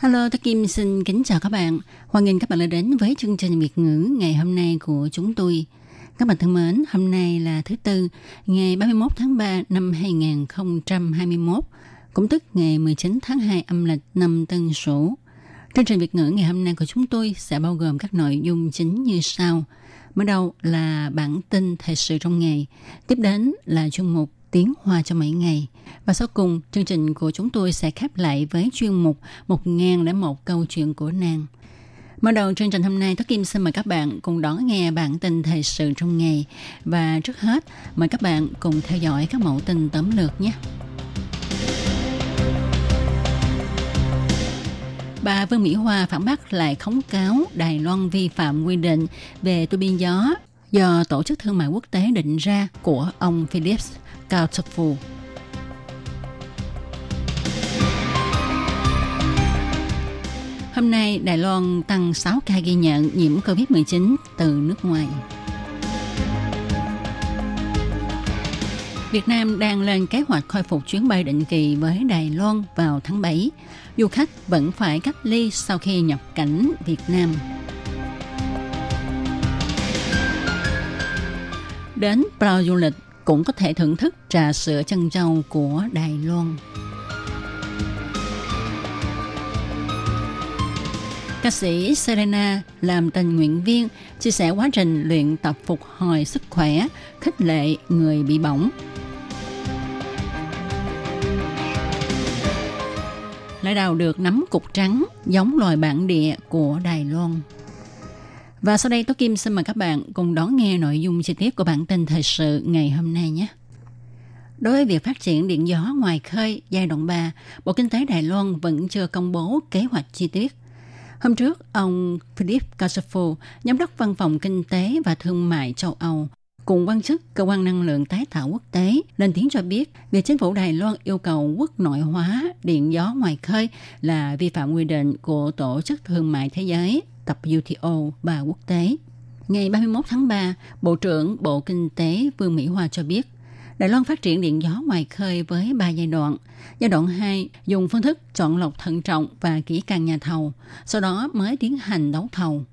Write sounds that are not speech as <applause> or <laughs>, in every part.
Hello, tôi Kim xin kính chào các bạn. Hoan nghênh các bạn đã đến với chương trình Việt ngữ ngày hôm nay của chúng tôi. Các bạn thân mến, hôm nay là thứ Tư, ngày 31 tháng 3 năm 2021, cũng tức ngày 19 tháng 2 âm lịch năm Tân Sửu. Chương trình Việt ngữ ngày hôm nay của chúng tôi sẽ bao gồm các nội dung chính như sau. Mở đầu là bản tin thời sự trong ngày, tiếp đến là chuyên mục tiếng hoa cho mấy ngày. Và sau cùng, chương trình của chúng tôi sẽ khép lại với chuyên mục 1001 câu chuyện của nàng. Mở đầu chương trình hôm nay, Thúy Kim xin mời các bạn cùng đón nghe bản tin thời sự trong ngày. Và trước hết, mời các bạn cùng theo dõi các mẫu tin tóm lược nhé. Bà Vương Mỹ Hoa phản bác lại khống cáo Đài Loan vi phạm quy định về tu biên gió do Tổ chức Thương mại Quốc tế định ra của ông Philips Cao Phù. Hôm nay, Đài Loan tăng 6 ca ghi nhận nhiễm COVID-19 từ nước ngoài. Việt Nam đang lên kế hoạch khôi phục chuyến bay định kỳ với Đài Loan vào tháng 7. Du khách vẫn phải cách ly sau khi nhập cảnh Việt Nam. Đến Prao du lịch cũng có thể thưởng thức trà sữa chân trâu của Đài Loan. Ca sĩ Serena làm tình nguyện viên chia sẻ quá trình luyện tập phục hồi sức khỏe, khích lệ người bị bỏng. Lại đào được nấm cục trắng giống loài bản địa của Đài Loan. Và sau đây Tố Kim xin mời các bạn cùng đón nghe nội dung chi tiết của bản tin thời sự ngày hôm nay nhé. Đối với việc phát triển điện gió ngoài khơi giai đoạn 3, Bộ Kinh tế Đài Loan vẫn chưa công bố kế hoạch chi tiết. Hôm trước, ông Philip Kasafu, giám đốc văn phòng kinh tế và thương mại châu Âu, cùng quan chức cơ quan năng lượng tái tạo quốc tế lên tiếng cho biết việc chính phủ Đài Loan yêu cầu quốc nội hóa điện gió ngoài khơi là vi phạm quy định của Tổ chức Thương mại Thế giới, WTO và quốc tế. Ngày 31 tháng 3, Bộ trưởng Bộ Kinh tế Vương Mỹ Hoa cho biết Đài Loan phát triển điện gió ngoài khơi với 3 giai đoạn. Giai đoạn 2 dùng phương thức chọn lọc thận trọng và kỹ càng nhà thầu, sau đó mới tiến hành đấu thầu.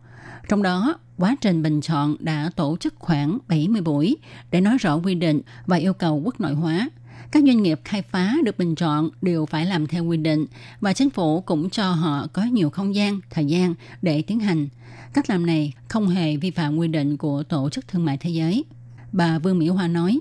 Trong đó, quá trình bình chọn đã tổ chức khoảng 70 buổi để nói rõ quy định và yêu cầu quốc nội hóa. Các doanh nghiệp khai phá được bình chọn đều phải làm theo quy định và chính phủ cũng cho họ có nhiều không gian, thời gian để tiến hành. Cách làm này không hề vi phạm quy định của Tổ chức Thương mại Thế giới. Bà Vương Mỹ Hoa nói.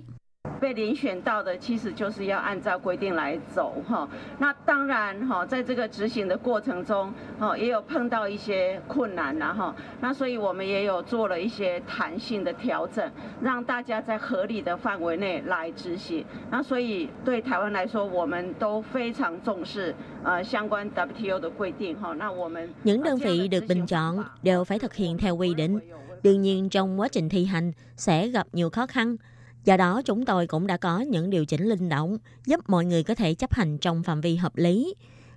被遴选到的其实就是要按照规定来走哈。那当然哈，在这个执行的过程中，哦也有碰到一些困难然哈。那所以我们也有做了一些弹性的调整，让大家在合理的范围内来执行。那所以对台湾来说，我们都非常重视呃相关 WTO 的规定哈。那我们 những đơn vị được bình chọn đều phải thực hiện theo quy định. Đương nhiên trong quá trình thi hành sẽ gặp nhiều khó khăn. Do đó chúng tôi cũng đã có những điều chỉnh linh động giúp mọi người có thể chấp hành trong phạm vi hợp lý.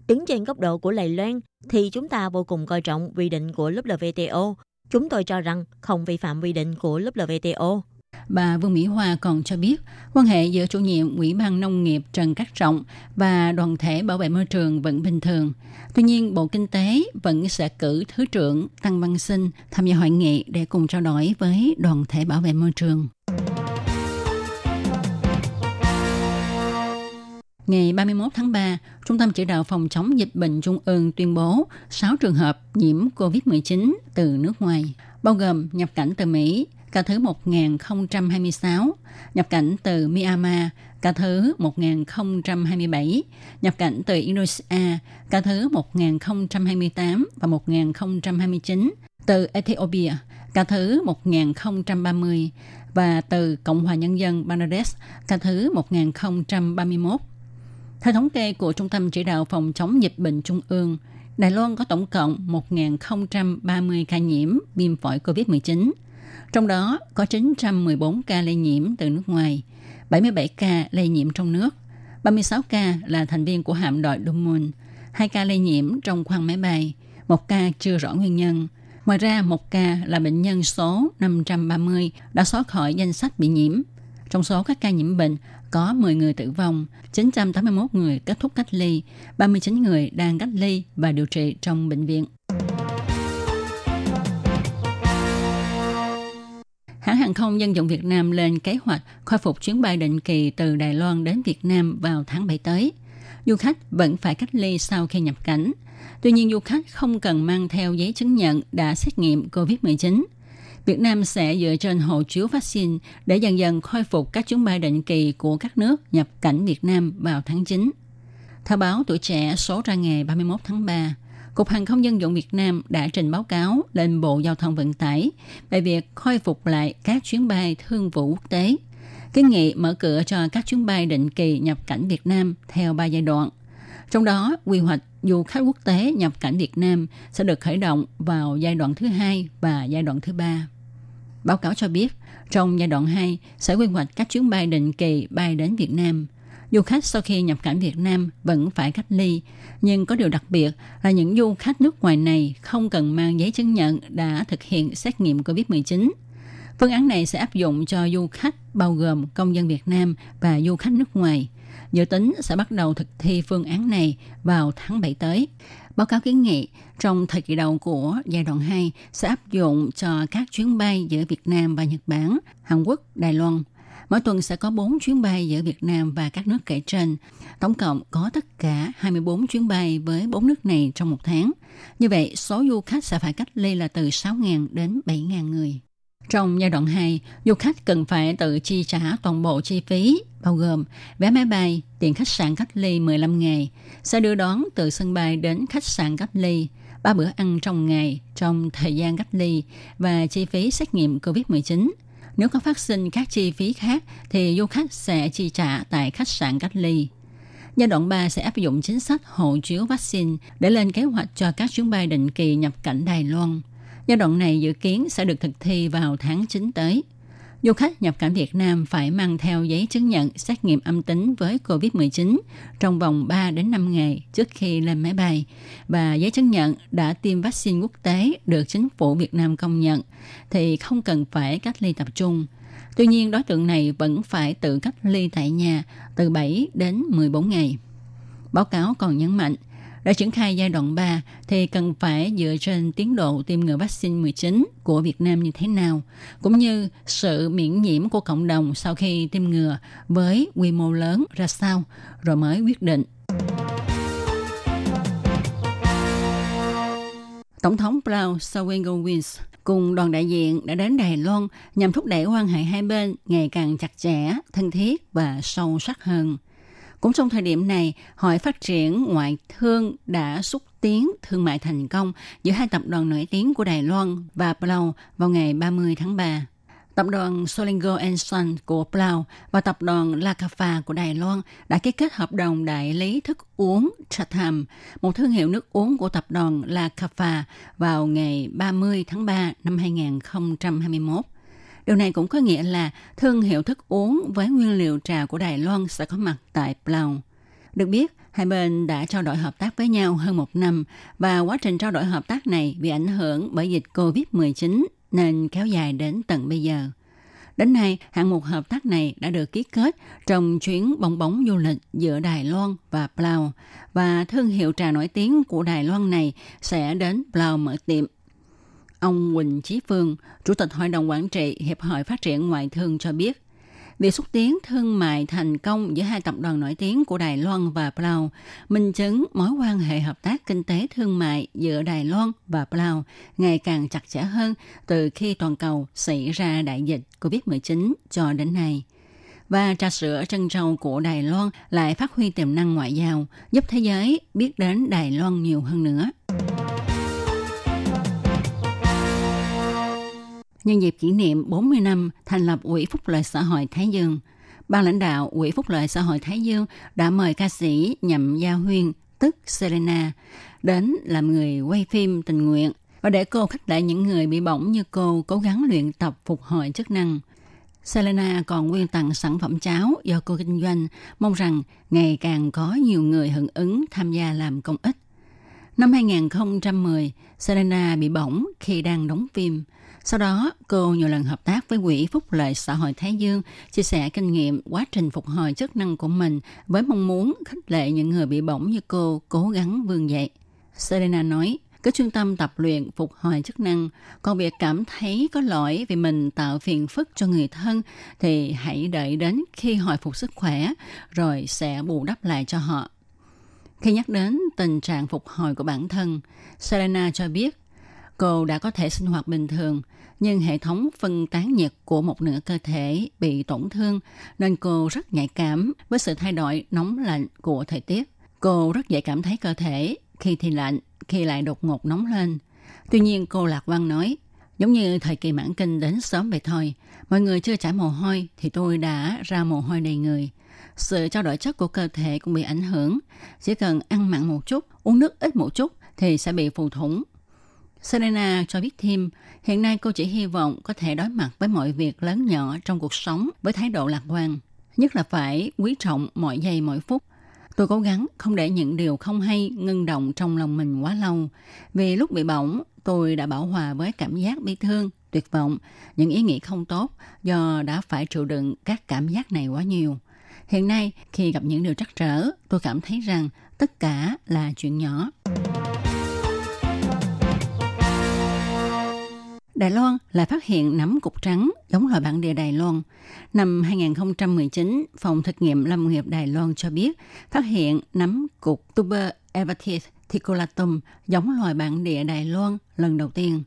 Đứng trên góc độ của Lầy Loan thì chúng ta vô cùng coi trọng quy định của WTO. Chúng tôi cho rằng không vi phạm quy định của WTO. Bà Vương Mỹ Hoa còn cho biết, quan hệ giữa chủ nhiệm Ủy ban Nông nghiệp Trần Cát Trọng và đoàn thể bảo vệ môi trường vẫn bình thường. Tuy nhiên, Bộ Kinh tế vẫn sẽ cử Thứ trưởng Tăng Văn Sinh tham gia hội nghị để cùng trao đổi với đoàn thể bảo vệ môi trường. Ngày 31 tháng 3, Trung tâm Chỉ đạo Phòng chống dịch bệnh Trung ương tuyên bố 6 trường hợp nhiễm COVID-19 từ nước ngoài, bao gồm nhập cảnh từ Mỹ, ca thứ 1026, nhập cảnh từ Myanmar, ca thứ 1027, nhập cảnh từ Indonesia, ca thứ 1028 và 1029, từ Ethiopia, ca thứ 1030 và từ Cộng hòa Nhân dân Bangladesh, ca thứ 1031. Theo thống kê của Trung tâm Chỉ đạo Phòng chống dịch bệnh Trung ương, Đài Loan có tổng cộng 1.030 ca nhiễm viêm phổi COVID-19, trong đó có 914 ca lây nhiễm từ nước ngoài, 77 ca lây nhiễm trong nước, 36 ca là thành viên của hạm đội Dummun, 2 ca lây nhiễm trong khoang máy bay, một ca chưa rõ nguyên nhân. Ngoài ra, một ca là bệnh nhân số 530 đã xóa khỏi danh sách bị nhiễm. Trong số các ca nhiễm bệnh, có 10 người tử vong, 981 người kết thúc cách ly, 39 người đang cách ly và điều trị trong bệnh viện. Hãng hàng không dân dụng Việt Nam lên kế hoạch khôi phục chuyến bay định kỳ từ Đài Loan đến Việt Nam vào tháng 7 tới. Du khách vẫn phải cách ly sau khi nhập cảnh. Tuy nhiên du khách không cần mang theo giấy chứng nhận đã xét nghiệm COVID-19. Việt Nam sẽ dựa trên hộ chiếu vaccine để dần dần khôi phục các chuyến bay định kỳ của các nước nhập cảnh Việt Nam vào tháng 9. Theo báo Tuổi Trẻ số ra ngày 31 tháng 3, Cục Hàng không Dân dụng Việt Nam đã trình báo cáo lên Bộ Giao thông Vận tải về việc khôi phục lại các chuyến bay thương vụ quốc tế. Kiến nghị mở cửa cho các chuyến bay định kỳ nhập cảnh Việt Nam theo ba giai đoạn. Trong đó, quy hoạch du khách quốc tế nhập cảnh Việt Nam sẽ được khởi động vào giai đoạn thứ hai và giai đoạn thứ ba. Báo cáo cho biết, trong giai đoạn 2 sẽ quy hoạch các chuyến bay định kỳ bay đến Việt Nam. Du khách sau khi nhập cảnh Việt Nam vẫn phải cách ly, nhưng có điều đặc biệt là những du khách nước ngoài này không cần mang giấy chứng nhận đã thực hiện xét nghiệm COVID-19. Phương án này sẽ áp dụng cho du khách bao gồm công dân Việt Nam và du khách nước ngoài. Dự tính sẽ bắt đầu thực thi phương án này vào tháng 7 tới. Báo cáo kiến nghị trong thời kỳ đầu của giai đoạn 2 sẽ áp dụng cho các chuyến bay giữa Việt Nam và Nhật Bản, Hàn Quốc, Đài Loan. Mỗi tuần sẽ có 4 chuyến bay giữa Việt Nam và các nước kể trên. Tổng cộng có tất cả 24 chuyến bay với 4 nước này trong một tháng. Như vậy, số du khách sẽ phải cách ly là từ 6.000 đến 7.000 người. Trong giai đoạn 2, du khách cần phải tự chi trả toàn bộ chi phí, bao gồm vé máy bay, tiền khách sạn cách ly 15 ngày, xe đưa đón từ sân bay đến khách sạn cách ly, ba bữa ăn trong ngày trong thời gian cách ly và chi phí xét nghiệm COVID-19. Nếu có phát sinh các chi phí khác thì du khách sẽ chi trả tại khách sạn cách ly. Giai đoạn 3 sẽ áp dụng chính sách hộ chiếu vaccine để lên kế hoạch cho các chuyến bay định kỳ nhập cảnh Đài Loan. Giai đoạn này dự kiến sẽ được thực thi vào tháng 9 tới. Du khách nhập cảnh Việt Nam phải mang theo giấy chứng nhận xét nghiệm âm tính với COVID-19 trong vòng 3 đến 5 ngày trước khi lên máy bay và giấy chứng nhận đã tiêm vaccine quốc tế được chính phủ Việt Nam công nhận thì không cần phải cách ly tập trung. Tuy nhiên, đối tượng này vẫn phải tự cách ly tại nhà từ 7 đến 14 ngày. Báo cáo còn nhấn mạnh, để triển khai giai đoạn 3 thì cần phải dựa trên tiến độ tiêm ngừa vaccine 19 của Việt Nam như thế nào, cũng như sự miễn nhiễm của cộng đồng sau khi tiêm ngừa với quy mô lớn ra sao, rồi mới quyết định. Tổng thống Palau Sawengowins cùng đoàn đại diện đã đến Đài Loan nhằm thúc đẩy quan hệ hai bên ngày càng chặt chẽ, thân thiết và sâu sắc hơn. Cũng trong thời điểm này, Hội Phát triển Ngoại thương đã xúc tiến thương mại thành công giữa hai tập đoàn nổi tiếng của Đài Loan và Palau vào ngày 30 tháng 3. Tập đoàn Solingo Son của Palau và tập đoàn La Cafa của Đài Loan đã ký kết hợp đồng đại lý thức uống Chatham, một thương hiệu nước uống của tập đoàn La Cafa vào ngày 30 tháng 3 năm 2021. Điều này cũng có nghĩa là thương hiệu thức uống với nguyên liệu trà của Đài Loan sẽ có mặt tại Plau. Được biết, hai bên đã trao đổi hợp tác với nhau hơn một năm và quá trình trao đổi hợp tác này bị ảnh hưởng bởi dịch COVID-19 nên kéo dài đến tận bây giờ. Đến nay, hạng mục hợp tác này đã được ký kết trong chuyến bong bóng du lịch giữa Đài Loan và Plau và thương hiệu trà nổi tiếng của Đài Loan này sẽ đến Plau mở tiệm. Ông Quỳnh Chí Phương, Chủ tịch Hội đồng Quản trị Hiệp hội Phát triển Ngoại thương cho biết, việc xúc tiến thương mại thành công giữa hai tập đoàn nổi tiếng của Đài Loan và Palau minh chứng mối quan hệ hợp tác kinh tế thương mại giữa Đài Loan và Palau ngày càng chặt chẽ hơn từ khi toàn cầu xảy ra đại dịch COVID-19 cho đến nay. Và trà sữa trân châu của Đài Loan lại phát huy tiềm năng ngoại giao, giúp thế giới biết đến Đài Loan nhiều hơn nữa. Nhân dịp kỷ niệm 40 năm thành lập Quỹ Phúc lợi xã hội Thái Dương. Ban lãnh đạo Quỹ Phúc lợi xã hội Thái Dương đã mời ca sĩ Nhậm Gia Huyên tức Selena, đến làm người quay phim tình nguyện và để cô khích lệ những người bị bỏng như cô cố gắng luyện tập phục hồi chức năng. Selena còn quyên tặng sản phẩm cháo do cô kinh doanh, mong rằng ngày càng có nhiều người hưởng ứng tham gia làm công ích. Năm 2010, Selena bị bỏng khi đang đóng phim. Sau đó, cô nhiều lần hợp tác với Quỹ Phúc lợi xã hội Thái Dương, chia sẻ kinh nghiệm quá trình phục hồi chức năng của mình với mong muốn khích lệ những người bị bỏng như cô cố gắng vươn dậy. Selena nói, cái trung tâm tập luyện phục hồi chức năng, còn việc cảm thấy có lỗi vì mình tạo phiền phức cho người thân thì hãy đợi đến khi hồi phục sức khỏe rồi sẽ bù đắp lại cho họ. Khi nhắc đến tình trạng phục hồi của bản thân, Selena cho biết cô đã có thể sinh hoạt bình thường, nhưng hệ thống phân tán nhiệt của một nửa cơ thể bị tổn thương nên cô rất nhạy cảm với sự thay đổi nóng lạnh của thời tiết. Cô rất dễ cảm thấy cơ thể khi thì lạnh, khi lại đột ngột nóng lên. Tuy nhiên cô lạc quan nói, giống như thời kỳ mãn kinh đến sớm vậy thôi, mọi người chưa chảy mồ hôi thì tôi đã ra mồ hôi đầy người. Sự trao đổi chất của cơ thể cũng bị ảnh hưởng. Chỉ cần ăn mặn một chút, uống nước ít một chút thì sẽ bị phù thủng. Serena cho biết thêm, hiện nay cô chỉ hy vọng có thể đối mặt với mọi việc lớn nhỏ trong cuộc sống với thái độ lạc quan. Nhất là phải quý trọng mọi giây mỗi phút. Tôi cố gắng không để những điều không hay ngưng động trong lòng mình quá lâu. Vì lúc bị bỏng, tôi đã bảo hòa với cảm giác bi thương, tuyệt vọng, những ý nghĩ không tốt do đã phải chịu đựng các cảm giác này quá nhiều. Hiện nay, khi gặp những điều trắc trở, tôi cảm thấy rằng tất cả là chuyện nhỏ. Đài Loan lại phát hiện nấm cục trắng giống loài bản địa Đài Loan. Năm 2019, Phòng thực nghiệm lâm nghiệp Đài Loan cho biết phát hiện nấm cục Tuber Evertis ticulatum giống loài bản địa Đài Loan lần đầu tiên.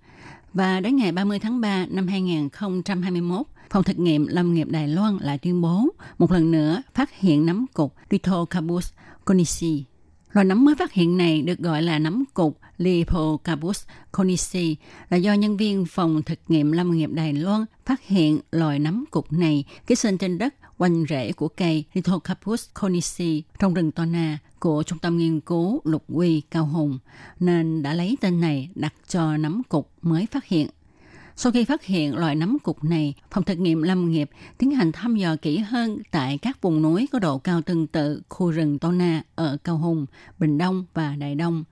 Và đến ngày 30 tháng 3 năm 2021, Phòng thực nghiệm lâm nghiệp Đài Loan lại tuyên bố một lần nữa phát hiện nấm cục Lithocarpus conici Loài nấm mới phát hiện này được gọi là nấm cục Lipocarpus conici là do nhân viên phòng thực nghiệm lâm nghiệp Đài Loan phát hiện loài nấm cục này ký sinh trên đất quanh rễ của cây Lithocarpus conici trong rừng Tona của Trung tâm Nghiên cứu Lục Quy Cao Hùng, nên đã lấy tên này đặt cho nấm cục mới phát hiện. Sau khi phát hiện loại nấm cục này, phòng thực nghiệm lâm nghiệp tiến hành thăm dò kỹ hơn tại các vùng núi có độ cao tương tự khu rừng Tona ở Cao Hùng, Bình Đông và Đại Đông.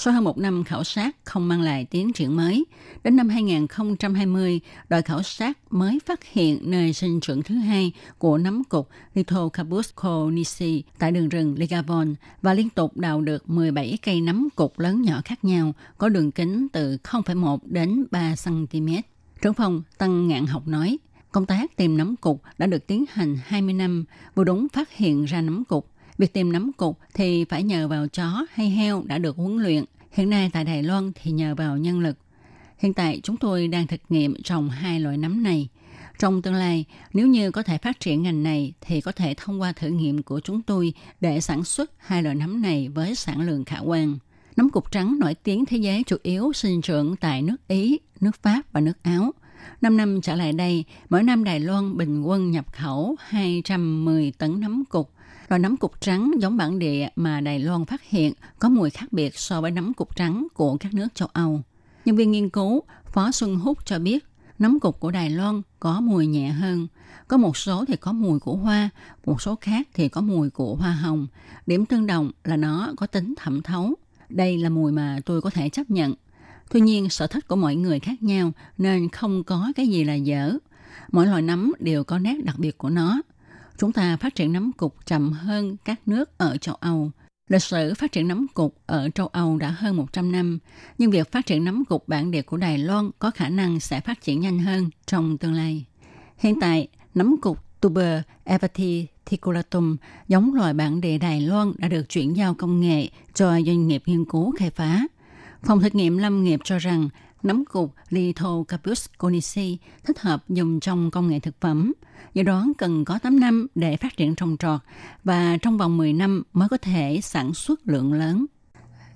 Sau hơn một năm khảo sát không mang lại tiến triển mới, đến năm 2020, đội khảo sát mới phát hiện nơi sinh trưởng thứ hai của nấm cục Lithocarpus cornici tại đường rừng Ligavon và liên tục đào được 17 cây nấm cục lớn nhỏ khác nhau có đường kính từ 0,1 đến 3 cm. Trưởng phòng Tăng Ngạn Học nói, công tác tìm nấm cục đã được tiến hành 20 năm, vừa đúng phát hiện ra nấm cục. Việc tìm nấm cục thì phải nhờ vào chó hay heo đã được huấn luyện. Hiện nay tại Đài Loan thì nhờ vào nhân lực. Hiện tại chúng tôi đang thực nghiệm trồng hai loại nấm này. Trong tương lai, nếu như có thể phát triển ngành này thì có thể thông qua thử nghiệm của chúng tôi để sản xuất hai loại nấm này với sản lượng khả quan. Nấm cục trắng nổi tiếng thế giới chủ yếu sinh trưởng tại nước Ý, nước Pháp và nước Áo. Năm năm trở lại đây, mỗi năm Đài Loan bình quân nhập khẩu 210 tấn nấm cục. Loại nấm cục trắng giống bản địa mà Đài Loan phát hiện có mùi khác biệt so với nấm cục trắng của các nước châu Âu. Nhân viên nghiên cứu Phó Xuân Húc cho biết nấm cục của Đài Loan có mùi nhẹ hơn. Có một số thì có mùi của hoa, một số khác thì có mùi của hoa hồng. Điểm tương đồng là nó có tính thẩm thấu. Đây là mùi mà tôi có thể chấp nhận. Tuy nhiên, sở thích của mọi người khác nhau nên không có cái gì là dở. Mỗi loại nấm đều có nét đặc biệt của nó. Chúng ta phát triển nấm cục chậm hơn các nước ở châu Âu. Lịch sử phát triển nấm cục ở châu Âu đã hơn 100 năm, nhưng việc phát triển nấm cục bản địa của Đài Loan có khả năng sẽ phát triển nhanh hơn trong tương lai. Hiện tại, nấm cục tuber evati ticulatum giống loài bản địa Đài Loan đã được chuyển giao công nghệ cho doanh nghiệp nghiên cứu khai phá. Phòng thực nghiệm lâm nghiệp cho rằng nấm cục Lithocarpus conici thích hợp dùng trong công nghệ thực phẩm. Do đó cần có 8 năm để phát triển trồng trọt và trong vòng 10 năm mới có thể sản xuất lượng lớn.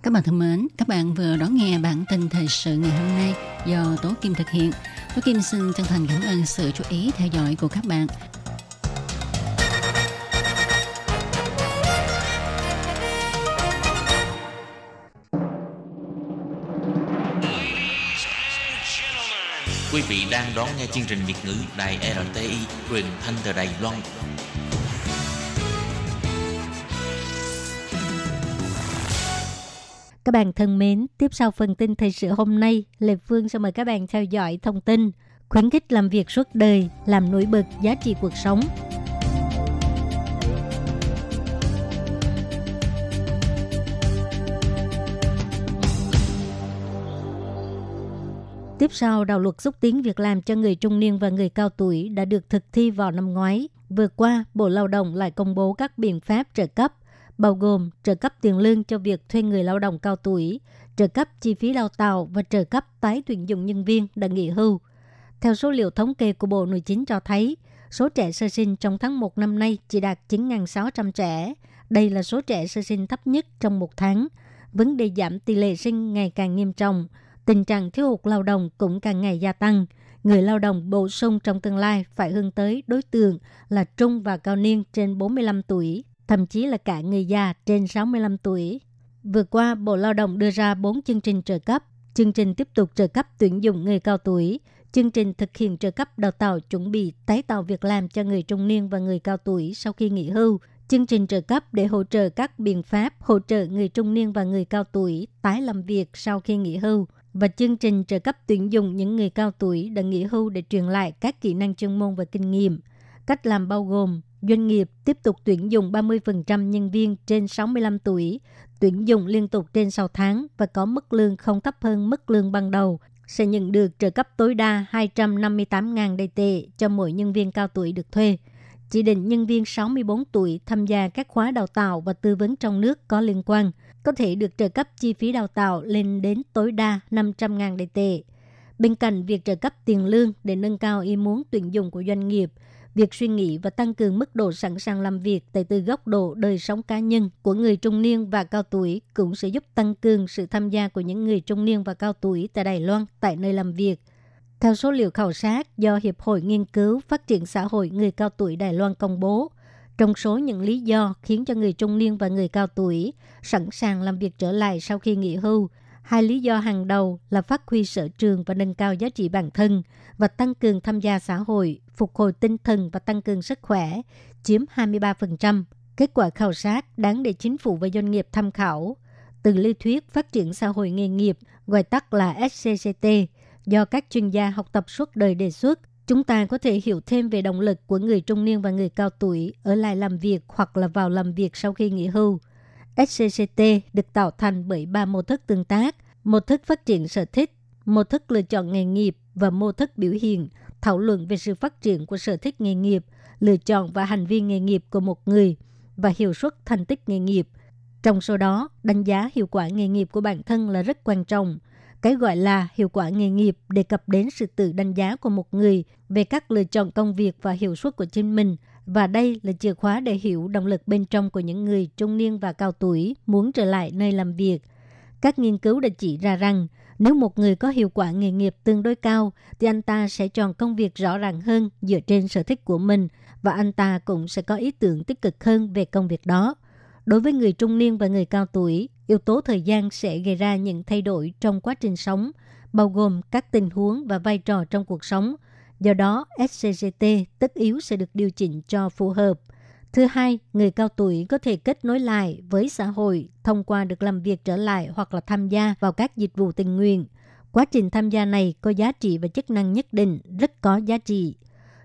Các bạn thân mến, các bạn vừa đón nghe bản tin thời sự ngày hôm nay do Tố Kim thực hiện. Tố Kim xin chân thành cảm ơn sự chú ý theo dõi của các bạn. Quý vị đang đón nghe chương trình Việt ngữ Đài RTI truyền thanh từ Đài Loan. Các bạn thân mến, tiếp sau phần tin thời sự hôm nay, Lê Phương sẽ mời các bạn theo dõi thông tin khuyến khích làm việc suốt đời, làm nổi bật giá trị cuộc sống. Tiếp sau, đạo luật xúc tiến việc làm cho người trung niên và người cao tuổi đã được thực thi vào năm ngoái. Vừa qua, Bộ Lao động lại công bố các biện pháp trợ cấp, bao gồm trợ cấp tiền lương cho việc thuê người lao động cao tuổi, trợ cấp chi phí đào tạo và trợ cấp tái tuyển dụng nhân viên đã nghỉ hưu. Theo số liệu thống kê của Bộ Nội chính cho thấy, số trẻ sơ sinh trong tháng 1 năm nay chỉ đạt 9.600 trẻ. Đây là số trẻ sơ sinh thấp nhất trong một tháng. Vấn đề giảm tỷ lệ sinh ngày càng nghiêm trọng – tình trạng thiếu hụt lao động cũng càng ngày gia tăng. Người lao động bổ sung trong tương lai phải hướng tới đối tượng là trung và cao niên trên 45 tuổi, thậm chí là cả người già trên 65 tuổi. Vừa qua, Bộ Lao động đưa ra 4 chương trình trợ cấp. Chương trình tiếp tục trợ cấp tuyển dụng người cao tuổi, chương trình thực hiện trợ cấp đào tạo chuẩn bị tái tạo việc làm cho người trung niên và người cao tuổi sau khi nghỉ hưu, chương trình trợ cấp để hỗ trợ các biện pháp hỗ trợ người trung niên và người cao tuổi tái làm việc sau khi nghỉ hưu, và chương trình trợ cấp tuyển dụng những người cao tuổi đã nghỉ hưu để truyền lại các kỹ năng chuyên môn và kinh nghiệm. Cách làm bao gồm doanh nghiệp tiếp tục tuyển dụng 30% nhân viên trên 65 tuổi, tuyển dụng liên tục trên 6 tháng và có mức lương không thấp hơn mức lương ban đầu sẽ nhận được trợ cấp tối đa 258.000 đầy tệ cho mỗi nhân viên cao tuổi được thuê. Chỉ định nhân viên 64 tuổi tham gia các khóa đào tạo và tư vấn trong nước có liên quan – có thể được trợ cấp chi phí đào tạo lên đến tối đa 500.000 đại tệ. Bên cạnh việc trợ cấp tiền lương để nâng cao ý muốn tuyển dụng của doanh nghiệp, việc suy nghĩ và tăng cường mức độ sẵn sàng làm việc tại từ góc độ đời sống cá nhân của người trung niên và cao tuổi cũng sẽ giúp tăng cường sự tham gia của những người trung niên và cao tuổi tại Đài Loan tại nơi làm việc. Theo số liệu khảo sát do Hiệp hội Nghiên cứu Phát triển xã hội người cao tuổi Đài Loan công bố, trong số những lý do khiến cho người trung niên và người cao tuổi sẵn sàng làm việc trở lại sau khi nghỉ hưu, hai lý do hàng đầu là phát huy sở trường và nâng cao giá trị bản thân và tăng cường tham gia xã hội, phục hồi tinh thần và tăng cường sức khỏe, chiếm 23%. Kết quả khảo sát đáng để chính phủ và doanh nghiệp tham khảo. Từ lý thuyết phát triển xã hội nghề nghiệp, gọi tắt là SCCT, do các chuyên gia học tập suốt đời đề xuất, Chúng ta có thể hiểu thêm về động lực của người trung niên và người cao tuổi ở lại làm việc hoặc là vào làm việc sau khi nghỉ hưu. SCCT được tạo thành bởi ba mô thức tương tác, mô thức phát triển sở thích, mô thức lựa chọn nghề nghiệp và mô thức biểu hiện, thảo luận về sự phát triển của sở thích nghề nghiệp, lựa chọn và hành vi nghề nghiệp của một người và hiệu suất thành tích nghề nghiệp. Trong số đó, đánh giá hiệu quả nghề nghiệp của bản thân là rất quan trọng – cái gọi là hiệu quả nghề nghiệp đề cập đến sự tự đánh giá của một người về các lựa chọn công việc và hiệu suất của chính mình. Và đây là chìa khóa để hiểu động lực bên trong của những người trung niên và cao tuổi muốn trở lại nơi làm việc. Các nghiên cứu đã chỉ ra rằng, nếu một người có hiệu quả nghề nghiệp tương đối cao, thì anh ta sẽ chọn công việc rõ ràng hơn dựa trên sở thích của mình và anh ta cũng sẽ có ý tưởng tích cực hơn về công việc đó. Đối với người trung niên và người cao tuổi, yếu tố thời gian sẽ gây ra những thay đổi trong quá trình sống, bao gồm các tình huống và vai trò trong cuộc sống. Do đó, SCGT tất yếu sẽ được điều chỉnh cho phù hợp. Thứ hai, người cao tuổi có thể kết nối lại với xã hội thông qua được làm việc trở lại hoặc là tham gia vào các dịch vụ tình nguyện. Quá trình tham gia này có giá trị và chức năng nhất định, rất có giá trị.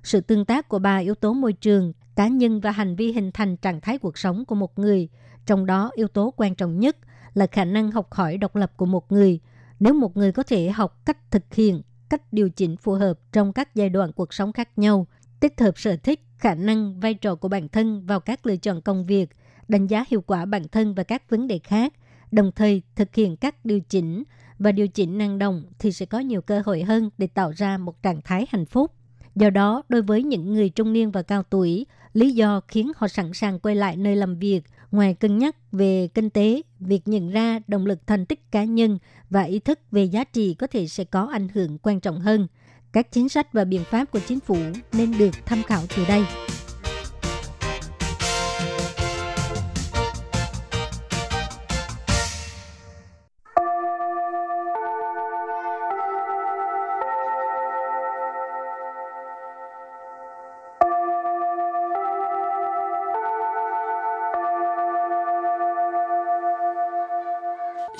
Sự tương tác của ba yếu tố môi trường, cá nhân và hành vi hình thành trạng thái cuộc sống của một người, trong đó yếu tố quan trọng nhất là khả năng học hỏi độc lập của một người. Nếu một người có thể học cách thực hiện, cách điều chỉnh phù hợp trong các giai đoạn cuộc sống khác nhau, tích hợp sở thích, khả năng, vai trò của bản thân vào các lựa chọn công việc, đánh giá hiệu quả bản thân và các vấn đề khác, đồng thời thực hiện các điều chỉnh và điều chỉnh năng động thì sẽ có nhiều cơ hội hơn để tạo ra một trạng thái hạnh phúc. Do đó, đối với những người trung niên và cao tuổi, lý do khiến họ sẵn sàng quay lại nơi làm việc – Ngoài cân nhắc về kinh tế, việc nhận ra động lực thành tích cá nhân và ý thức về giá trị có thể sẽ có ảnh hưởng quan trọng hơn. Các chính sách và biện pháp của chính phủ nên được tham khảo từ đây.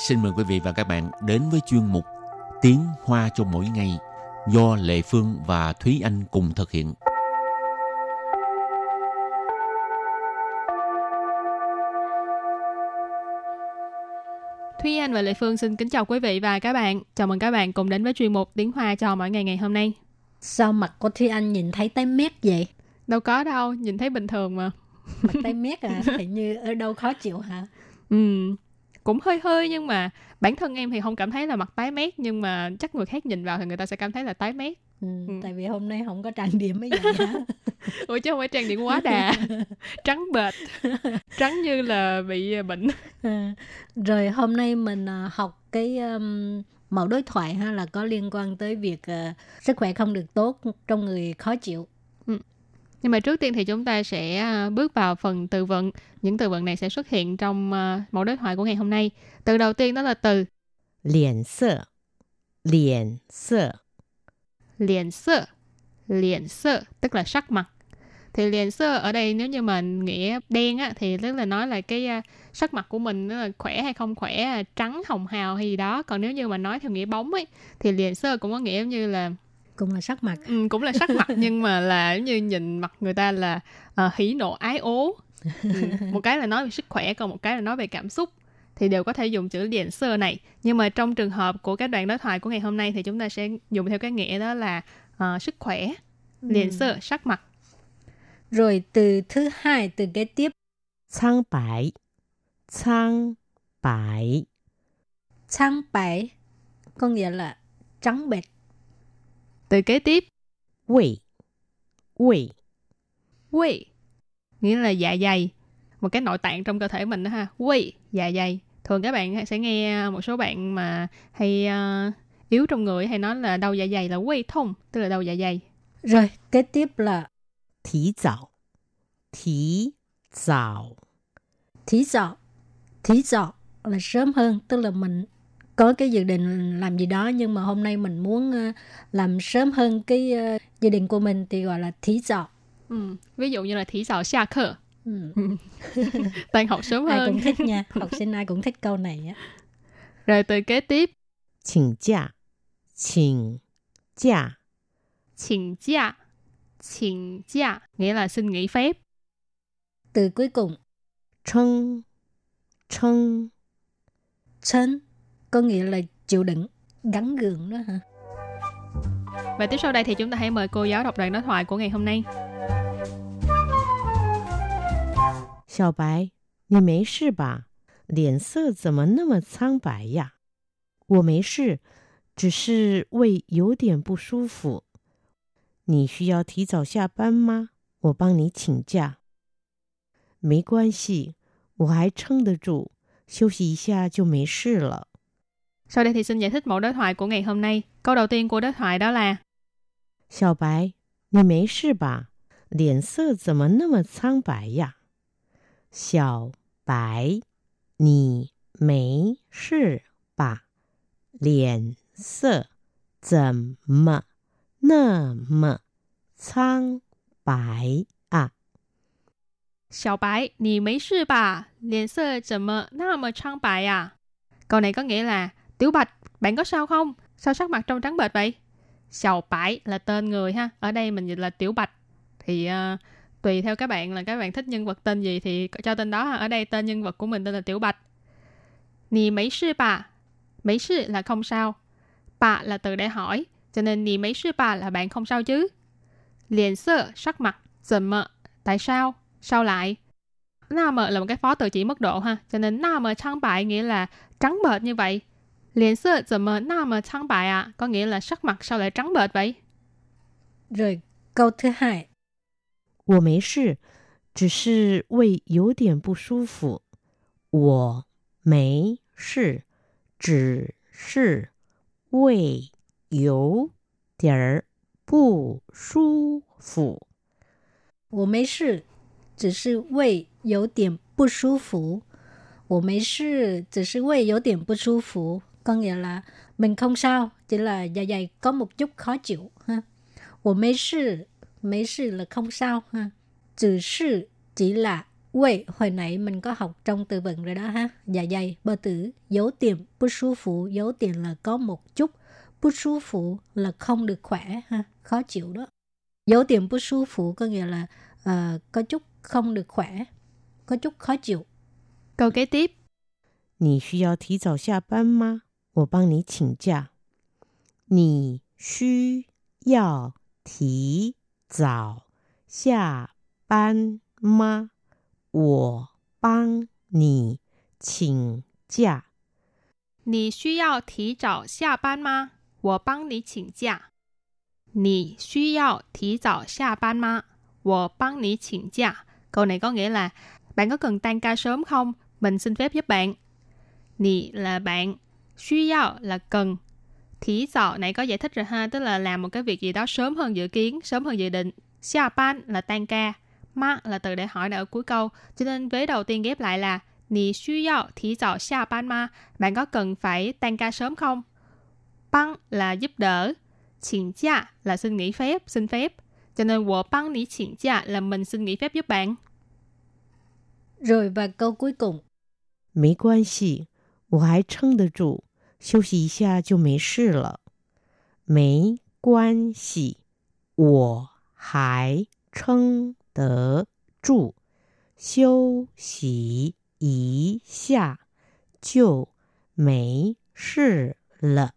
Xin mời quý vị và các bạn đến với chuyên mục Tiếng Hoa cho mỗi ngày do Lệ Phương và Thúy Anh cùng thực hiện. Thúy Anh và Lệ Phương xin kính chào quý vị và các bạn. Chào mừng các bạn cùng đến với chuyên mục Tiếng Hoa cho mỗi ngày ngày hôm nay. Sao mặt của Thúy Anh nhìn thấy tái mét vậy? Đâu có đâu, nhìn thấy bình thường mà. Mặt tái mét à? Hình như ở đâu khó chịu hả? <laughs> Ừ, cũng hơi hơi nhưng mà bản thân em thì không cảm thấy là mặt tái mét nhưng mà chắc người khác nhìn vào thì người ta sẽ cảm thấy là tái mét. Ừ, ừ. Tại vì hôm nay không có trang điểm mấy vậy? <laughs> Ủa chứ không phải trang điểm quá đà <laughs> Trắng bệt Trắng như là bị à, bệnh à, Rồi hôm nay mình à, học cái um, mẫu đối thoại ha là có liên quan tới việc uh, sức khỏe không được tốt trong người khó chịu. Nhưng mà trước tiên thì chúng ta sẽ bước vào phần từ vựng. Những từ vựng này sẽ xuất hiện trong uh, mẫu đối thoại của ngày hôm nay. Từ đầu tiên đó là từ. Liễn sơ. Liễn sơ. Liễn sơ. Liễn sơ tức là sắc mặt. Thì liền sơ ở đây nếu như mà nghĩa đen á thì tức là nói là cái uh, sắc mặt của mình là khỏe hay không khỏe trắng hồng hào hay gì đó. Còn nếu như mà nói theo nghĩa bóng ấy thì liền sơ cũng có nghĩa như là cũng là sắc mặt ừ, cũng là sắc mặt <laughs> nhưng mà là như nhìn mặt người ta là uh, hỉ nộ ái ố ừ, một cái là nói về sức khỏe còn một cái là nói về cảm xúc thì đều có thể dùng chữ liền sơ này nhưng mà trong trường hợp của các đoạn đối thoại của ngày hôm nay thì chúng ta sẽ dùng theo cái nghĩa đó là uh, sức khỏe liền sơ sắc mặt rồi từ thứ hai, từ kế tiếp. Trang bái. Trang bái. Trang bái có nghĩa là trắng bệch. Từ kế tiếp. Vị. Vị. Vị. Nghĩa là dạ dày. Một cái nội tạng trong cơ thể mình đó ha. Vị. Dạ dày. Thường các bạn sẽ nghe một số bạn mà hay uh, yếu trong người hay nói là đau dạ dày là quay thông, tức là đau dạ dày. Rồi, kế tiếp là thí dạo. Thí dạo. Thí dạo. Thí dạo là sớm hơn, tức là mình có cái dự định làm gì đó nhưng mà hôm nay mình muốn ờ, làm sớm hơn cái ờ, dự định của mình thì gọi là thí dọ. Ừ, ví dụ như là thí dọ xa khờ. Ừ. <laughs> Tan học sớm hơn. Ai cũng thích nha, học sinh ai cũng thích câu <laughs> này á. Rồi từ kế tiếp. Chỉnh giả. Chỉnh giả. Chỉnh giả. Chỉnh giả. Nghĩa là xin nghỉ phép. Từ cuối cùng. Chân. Chân. Chân có nghĩa là chịu đựng, gắn gượng đó hả? Và tiếp sau đây thì chúng ta hãy mời cô giáo đọc đoạn đối thoại của ngày hôm nay. 小白，你没事吧？脸色怎么那么苍白呀？我没事，只是胃有点不舒服。你需要提早下班吗？我帮你请假。没关系，我还撑得住，休息一下就没事了。 Sau đây thì xin giải thích mẫu đối thoại của ngày hôm nay. Câu đầu tiên của đối thoại đó là 小白，你没事吧？脸色怎么那么苍白呀？小白，你没事吧？脸色怎么那么苍白啊！小白，你没事吧？脸色怎么那么苍白呀？Câu này có nghĩa là Tiểu Bạch, bạn có sao không? Sao sắc mặt trông trắng bệch vậy? Sầu bãi là tên người ha. Ở đây mình dịch là Tiểu Bạch. Thì uh, tùy theo các bạn là các bạn thích nhân vật tên gì thì cho tên đó. Ở đây tên nhân vật của mình tên là Tiểu Bạch. Nì mấy sư bà. Mấy sư là không sao. Bà là từ để hỏi. Cho nên nì mấy sư bà là bạn không sao chứ. Liền sơ, sắc mặt, dần mợ, tại sao, sao lại. Na mợ là một cái phó từ chỉ mức độ ha. Cho nên na mợ trắng bại nghĩa là trắng bệch như vậy. Liền sơ dần mờ na mờ trắng bại à, có nghĩa là sắc mặt sao lại trắng bệch vậy. Rồi, câu thứ hai. 我没事，只是胃有点不舒服。我没事，只是胃有点儿不舒服。我没事，只是胃有点不舒服。我没事，只是胃有点不舒服。 Có nghĩa là mình không sao, chỉ là dạ dày có một chút khó chịu ha. 我没事，没事 là không sao ha. Chỉ sự chỉ là Quay, hồi nãy mình có học trong từ vựng rồi đó ha. Dạ dày, bơ tử, dấu tiệm, bút sú phụ, dấu tiền là có một chút. Bút sú phụ là không được khỏe ha, khó chịu đó. Dấu tiệm bút sú phụ có nghĩa là uh, có chút không được khỏe, có chút khó chịu. Câu kế tiếp. 你需要提早下班吗？ 我帮你请假。你需要提早下班吗？我帮你请假。你需要提早下班吗？我帮你请假。你需要提早下班吗？我帮你请假。Câu này có nghĩa là bạn có cần tan ca sớm không? Mình xin phép giúp bạn. Nì là bạn, suy yao là cần. Thí dạo này có giải thích rồi ha, tức là làm một cái việc gì đó sớm hơn dự kiến, sớm hơn dự định. Xia ban là tan ca. Ma là từ để hỏi ở cuối câu. Cho nên vế đầu tiên ghép lại là Nì suy yao thí dạo xia ban ma. Bạn có cần phải tan ca sớm không? Băng là giúp đỡ.请假 là xin nghỉ phép, xin phép. Cho nên 我帮你请假 là mình xin nghỉ phép giúp bạn. Rồi và câu cuối cùng. 没关系，我还撑得住， 休息一下就没事了。没关系，我还撑得住，休息一下就没事了。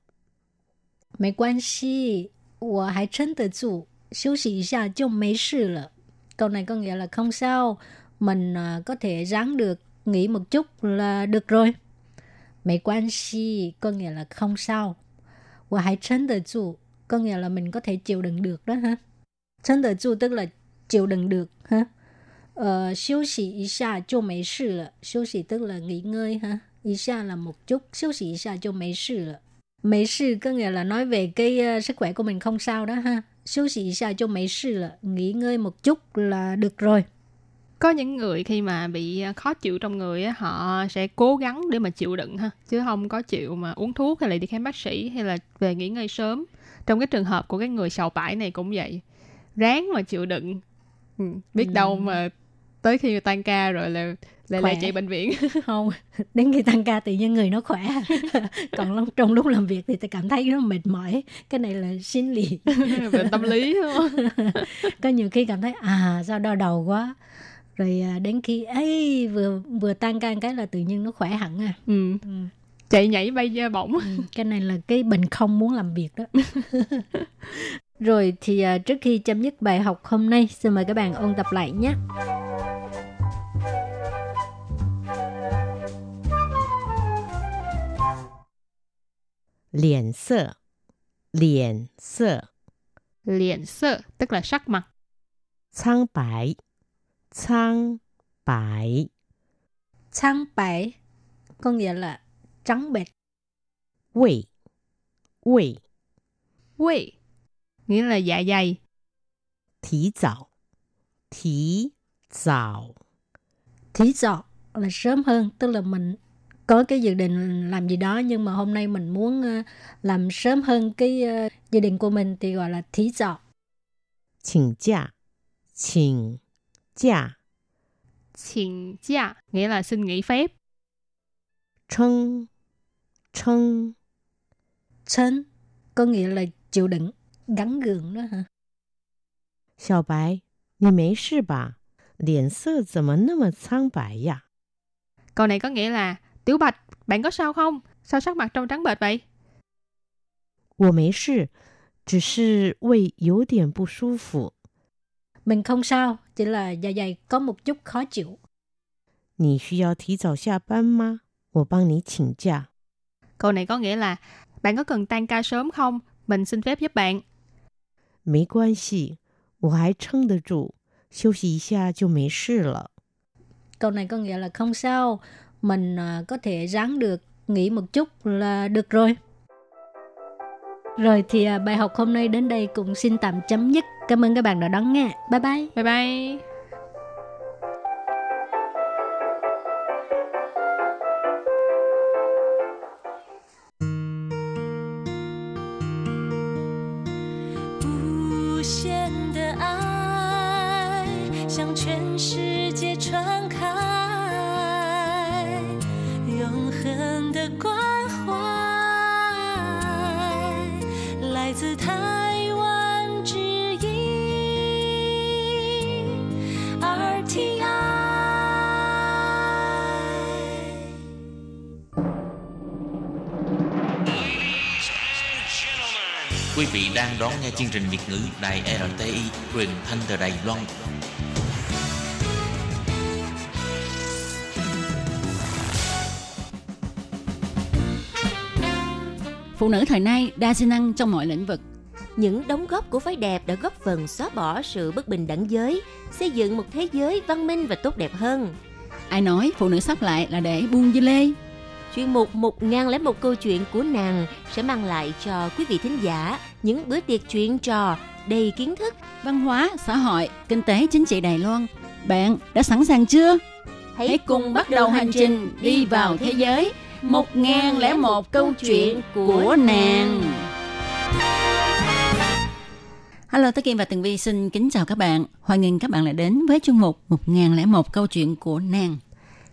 没关系，我还撑得住，休息一下就没事了。Câu này có nghĩa là không sao, mình uh, có thể ráng được, nghỉ một chút là được rồi. Mấy quan có nghĩa là không sao. Và hãy chân đợi trụ có nghĩa là mình có thể chịu đựng được đó ha. Chân đợi trụ tức là chịu đựng được ha. Ờ, siêu xỉ ý xa cho mấy sự là. Siêu xỉ tức là nghỉ ngơi ha. Ý xa là một chút. Siêu xỉ ý xa cho mấy sự là. Mấy sự có nghĩa là nói về cái uh, sức khỏe của mình không sao đó ha. Siêu xỉ ý xa cho mấy sự là. Nghỉ ngơi một chút là được rồi có những người khi mà bị à, khó chịu trong người á, họ sẽ cố gắng để mà chịu đựng ha chứ không có chịu mà uống thuốc hay là đi khám bác sĩ hay là về nghỉ ngơi sớm. Trong cái trường hợp của cái người sầu bãi này cũng vậy ráng mà chịu đựng. Ừ, biết ừ. đâu mà tới khi người tan ca rồi là lại lại chạy bệnh viện. <laughs> Không đến khi tăng ca tự nhiên người nó khỏe. <laughs> Còn lúc, trong lúc làm việc thì tôi cảm thấy nó mệt mỏi. Cái này là 心理 bệnh tâm lý không? <laughs> Có nhiều khi cảm thấy à sao đau đầu quá rồi à, đến khi ấy vừa vừa tan can cái là tự nhiên nó khỏe hẳn à. Ừ. ừ. chạy nhảy bay ra bổng ừ, cái này là cái bệnh không muốn làm việc đó. <laughs> Rồi thì uh, trước khi chấm dứt bài học hôm nay xin mời các bạn ôn tập lại nhé. Liễn sơ. Liễn sơ. Liễn sơ tức là sắc mặt. Trang bái Trắng bại Trắng bại có nghĩa là trắng bệch. Vị Vị Vị nghĩa là dạ dày. Thí dạo Thí dạo Thí dạo là sớm hơn, tức là mình có cái dự định làm gì đó nhưng mà hôm nay mình muốn ờ, làm sớm hơn cái ờ, dự định của mình thì gọi là thí dạo. Chỉnh giả Chỉnh 假请假 Xin giả nghĩa là xin nghỉ phép. Chân Chân Chân có nghĩa là chịu đựng, gắn gượng đó hả? 小白，你没事吧？脸色怎么那么苍白呀？Câu này có nghĩa là Tiểu Bạch, bạn có sao không? Sao sắc mặt trông trắng bệch vậy? 我没事，只是胃有点不舒服。 mình không sao, chỉ là dạ dày có một chút khó chịu. 你需要提早下班吗？我帮你请假。Câu này có nghĩa là bạn có cần tan ca sớm không? Mình xin phép giúp bạn. 没关系，我还撑得住，休息一下就没事了。Câu này có nghĩa là không sao, mình uh, có thể ráng được, nghỉ một chút là được rồi. Rồi thì uh, bài học hôm nay đến đây cũng xin tạm chấm dứt. Cảm ơn các bạn đã đón nghe. Bye bye. Bye bye. 向全 Quý vị đang đón nghe chương trình Việt ngữ Đài RTI truyền thanh từ Đài Loan. Phụ nữ thời nay đa sinh năng trong mọi lĩnh vực. Những đóng góp của phái đẹp đã góp phần xóa bỏ sự bất bình đẳng giới, xây dựng một thế giới văn minh và tốt đẹp hơn. Ai nói phụ nữ sắp lại là để buông dưa lê? Chuyên mục 1001 câu chuyện của nàng sẽ mang lại cho quý vị thính giả những bữa tiệc chuyện trò đầy kiến thức. Văn hóa, xã hội, kinh tế, chính trị Đài Loan. Bạn đã sẵn sàng chưa? Hãy, Hãy cùng bắt đầu hành trình đi vào thế giới 1001 câu chuyện của nàng. Hello, Tất Kim và Tường Vi xin kính chào các bạn. Hoan nghênh các bạn lại đến với chương mục 1001 câu chuyện của nàng.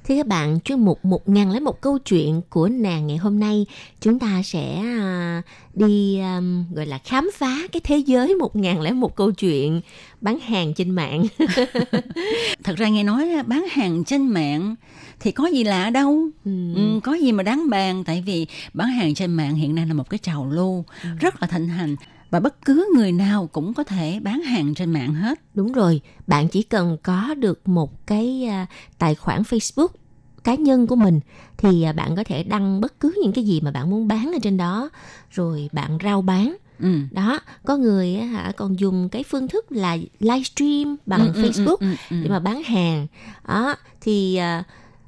Thưa các bạn, chuyên mục 1001 câu chuyện của nàng ngày hôm nay chúng ta sẽ à, đi à, gọi là khám phá cái thế giới 1001 câu chuyện bán hàng trên mạng. <laughs> Thật ra nghe nói bán hàng trên mạng thì có gì lạ đâu. Ừ. Ừ, có gì mà đáng bàn tại vì bán hàng trên mạng hiện nay là một cái trào lưu rất là thịnh hành và bất cứ người nào cũng có thể bán hàng trên mạng hết. Đúng rồi, bạn chỉ cần có được một cái à, tài khoản Facebook cá nhân của mình thì à, bạn có thể đăng bất cứ những cái gì mà bạn muốn bán ở trên đó rồi bạn rao bán Ừ. đó có người á hả còn dùng cái phương thức là livestream bằng Ừ, ừ, ừ, Facebook ừ, ừ. để mà bán hàng đó thì à,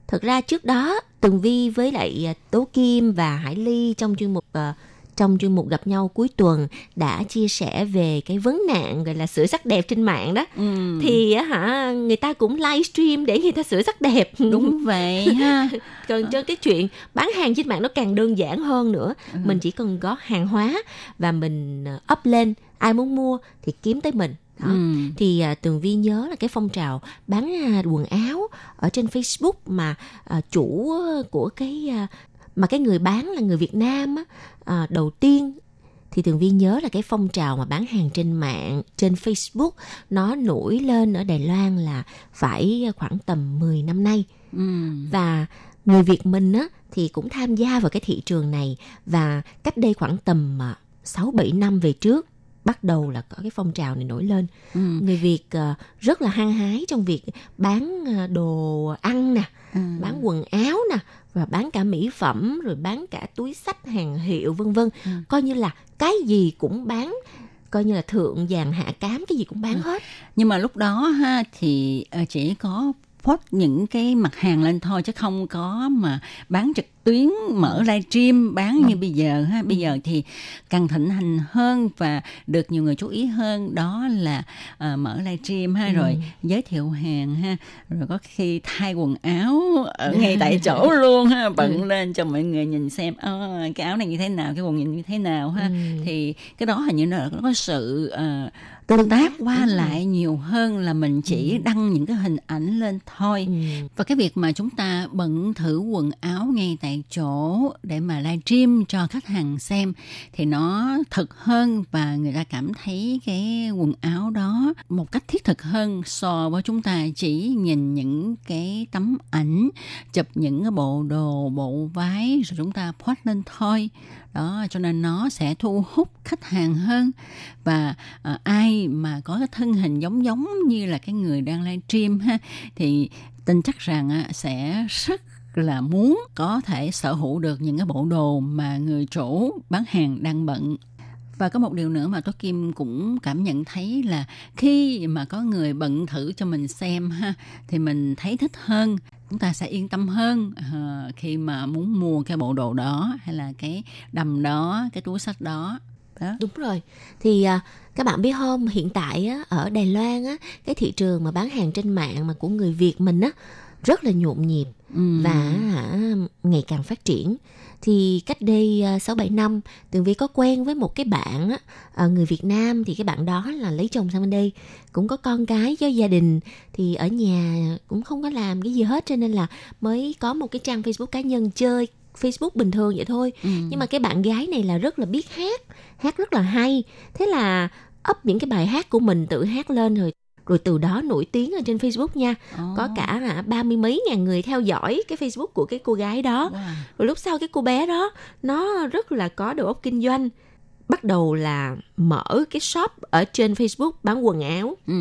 thật ra trước đó Tường Vi với lại Tố Kim và Hải Ly trong chuyên mục à, trong chuyên mục gặp nhau cuối tuần đã chia sẻ về cái vấn nạn gọi là sửa sắc đẹp trên mạng đó Ừ. thì á hả người ta cũng livestream để người ta sửa sắc đẹp đúng vậy ha. <laughs> còn cho cái chuyện bán hàng trên mạng nó càng đơn giản hơn nữa Ừ. mình chỉ cần có hàng hóa và mình ờ, up lên ai muốn mua thì kiếm tới mình đó. Ừ. thì à, tường vi nhớ là cái phong trào bán à, quần áo ở trên facebook mà à, chủ của cái à, mà cái người bán là người việt nam á, à, đầu tiên thì tường vi nhớ là cái phong trào mà bán hàng trên mạng trên facebook nó nổi lên ở đài loan là phải khoảng tầm 10 năm nay Ừ. và người Việt mình á thì cũng tham gia vào cái thị trường này và cách đây khoảng tầm à, 6 7 năm về trước bắt đầu là có cái phong trào này nổi lên. Ừ. Người Việt à, rất là hăng hái trong việc bán đồ ăn nè, Ừ. bán quần áo nè và bán cả mỹ phẩm rồi bán cả túi sách hàng hiệu vân vân. Ừ. Coi như là cái gì cũng bán coi như là thượng vàng hạ cám cái gì cũng bán hết. Nhưng mà lúc đó ha thì ờ, chỉ có post những cái mặt hàng lên thôi chứ không có mà bán trực tuyến mở livestream bán như bây giờ ha. Bây giờ thì càng thịnh hành hơn và được nhiều người chú ý hơn đó là ờ, mở livestream ha. Rồi giới thiệu hàng ha. Rồi có khi thay quần áo ở <laughs> ngay tại chỗ luôn ha. Bận lên cho mọi người nhìn xem ờ, cái áo này như thế nào cái quần nhìn như thế nào ha. Thì cái đó hình như là nó có sự ờ, tương tác qua lại nhiều hơn là mình chỉ đăng những cái hình ảnh lên thôi. Ừ. và cái việc mà chúng ta bận thử quần áo ngay tại chỗ để mà livestream cho khách hàng xem thì nó thực hơn và người ta cảm thấy cái quần áo đó một cách thiết thực hơn so với chúng ta chỉ nhìn những cái tấm ảnh chụp những cái bộ đồ bộ váy rồi chúng ta post lên thôi. Đó cho nên nó sẽ thu hút khách hàng hơn và à, ai mà có cái thân hình giống giống như là cái người đang livestream ha thì tin chắc rằng sẽ rất là muốn có thể sở hữu được những cái bộ đồ mà người chủ bán hàng đang bận. Và có một điều nữa mà tôi Kim cũng cảm nhận thấy là khi mà có người bận thử cho mình xem ha thì mình thấy thích hơn chúng ta sẽ yên tâm hơn ờ, khi mà muốn mua cái bộ đồ đó hay là cái đầm đó cái túi sách đó. Đó. Đúng rồi. Thì à, các bạn biết không, hiện tại á, ở Đài Loan á, cái thị trường mà bán hàng trên mạng mà của người Việt mình á rất là nhộn nhịp Ừ. và ngày càng phát triển thì cách đây à, sáu bảy năm Tường Vi có quen với một cái bạn á, à, người Việt Nam thì cái bạn đó là lấy chồng sang bên đây cũng có con cái có gia đình thì ở nhà cũng không có làm cái gì hết cho nên là mới có một cái trang Facebook cá nhân chơi Facebook bình thường vậy thôi Ừ. nhưng mà cái bạn gái này là rất là biết hát hát rất là hay thế là up những cái bài hát của mình tự hát lên rồi rồi từ đó nổi tiếng ở trên Facebook nha Ồ. có cả hả ba mươi mấy ngàn người theo dõi cái Facebook của cái cô gái đó Wow. rồi lúc sau cái cô bé đó nó rất là có đầu óc kinh doanh bắt đầu là mở cái shop ở trên Facebook bán quần áo Ừ.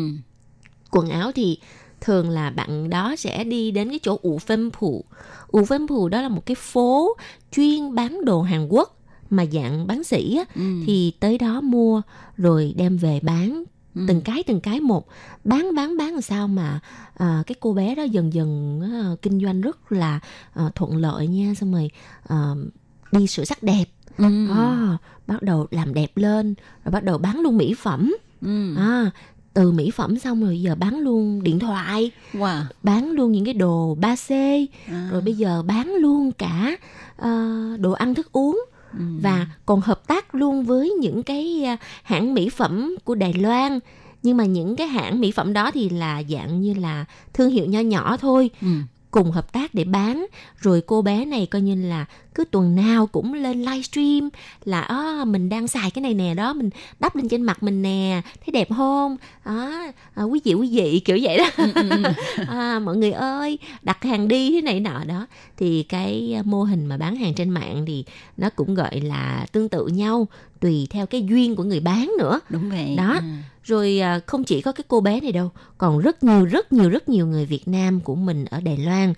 quần áo thì thường là bạn đó sẽ đi đến cái chỗ ủ phân phủ ủ phân phủ đó là một cái phố chuyên bán đồ Hàn Quốc mà dạng bán sỉ á, Ừ. thì tới đó mua rồi đem về bán Ừ. từng cái từng cái một bán bán bán làm sao mà à, cái cô bé đó dần dần à, kinh doanh rất là à, thuận lợi nha xong rồi à, đi sửa sắc đẹp Ừ. à, bắt đầu làm đẹp lên rồi bắt đầu bán luôn mỹ phẩm Ừ. à, từ mỹ phẩm xong rồi giờ bán luôn điện thoại Wow. bán luôn những cái đồ 3C À. rồi bây giờ bán luôn cả à, đồ ăn thức uống Ừ. và còn hợp tác luôn với những cái à, hãng mỹ phẩm của Đài Loan nhưng mà những cái hãng mỹ phẩm đó thì là dạng như là thương hiệu nho nhỏ thôi Ừ. cùng hợp tác để bán rồi cô bé này coi như là cứ tuần nào cũng lên livestream là à, mình đang xài cái này nè đó mình đắp lên trên mặt mình nè thấy đẹp không à, à, quý vị quý vị kiểu vậy đó <laughs> à, mọi người ơi đặt hàng đi thế này nọ đó thì cái mô hình mà bán hàng trên mạng thì nó cũng gọi là tương tự nhau tùy theo cái duyên của người bán nữa Đúng vậy. Đó. À. rồi à, không chỉ có cái cô bé này đâu còn rất nhiều rất nhiều rất nhiều người Việt Nam của mình ở Đài Loan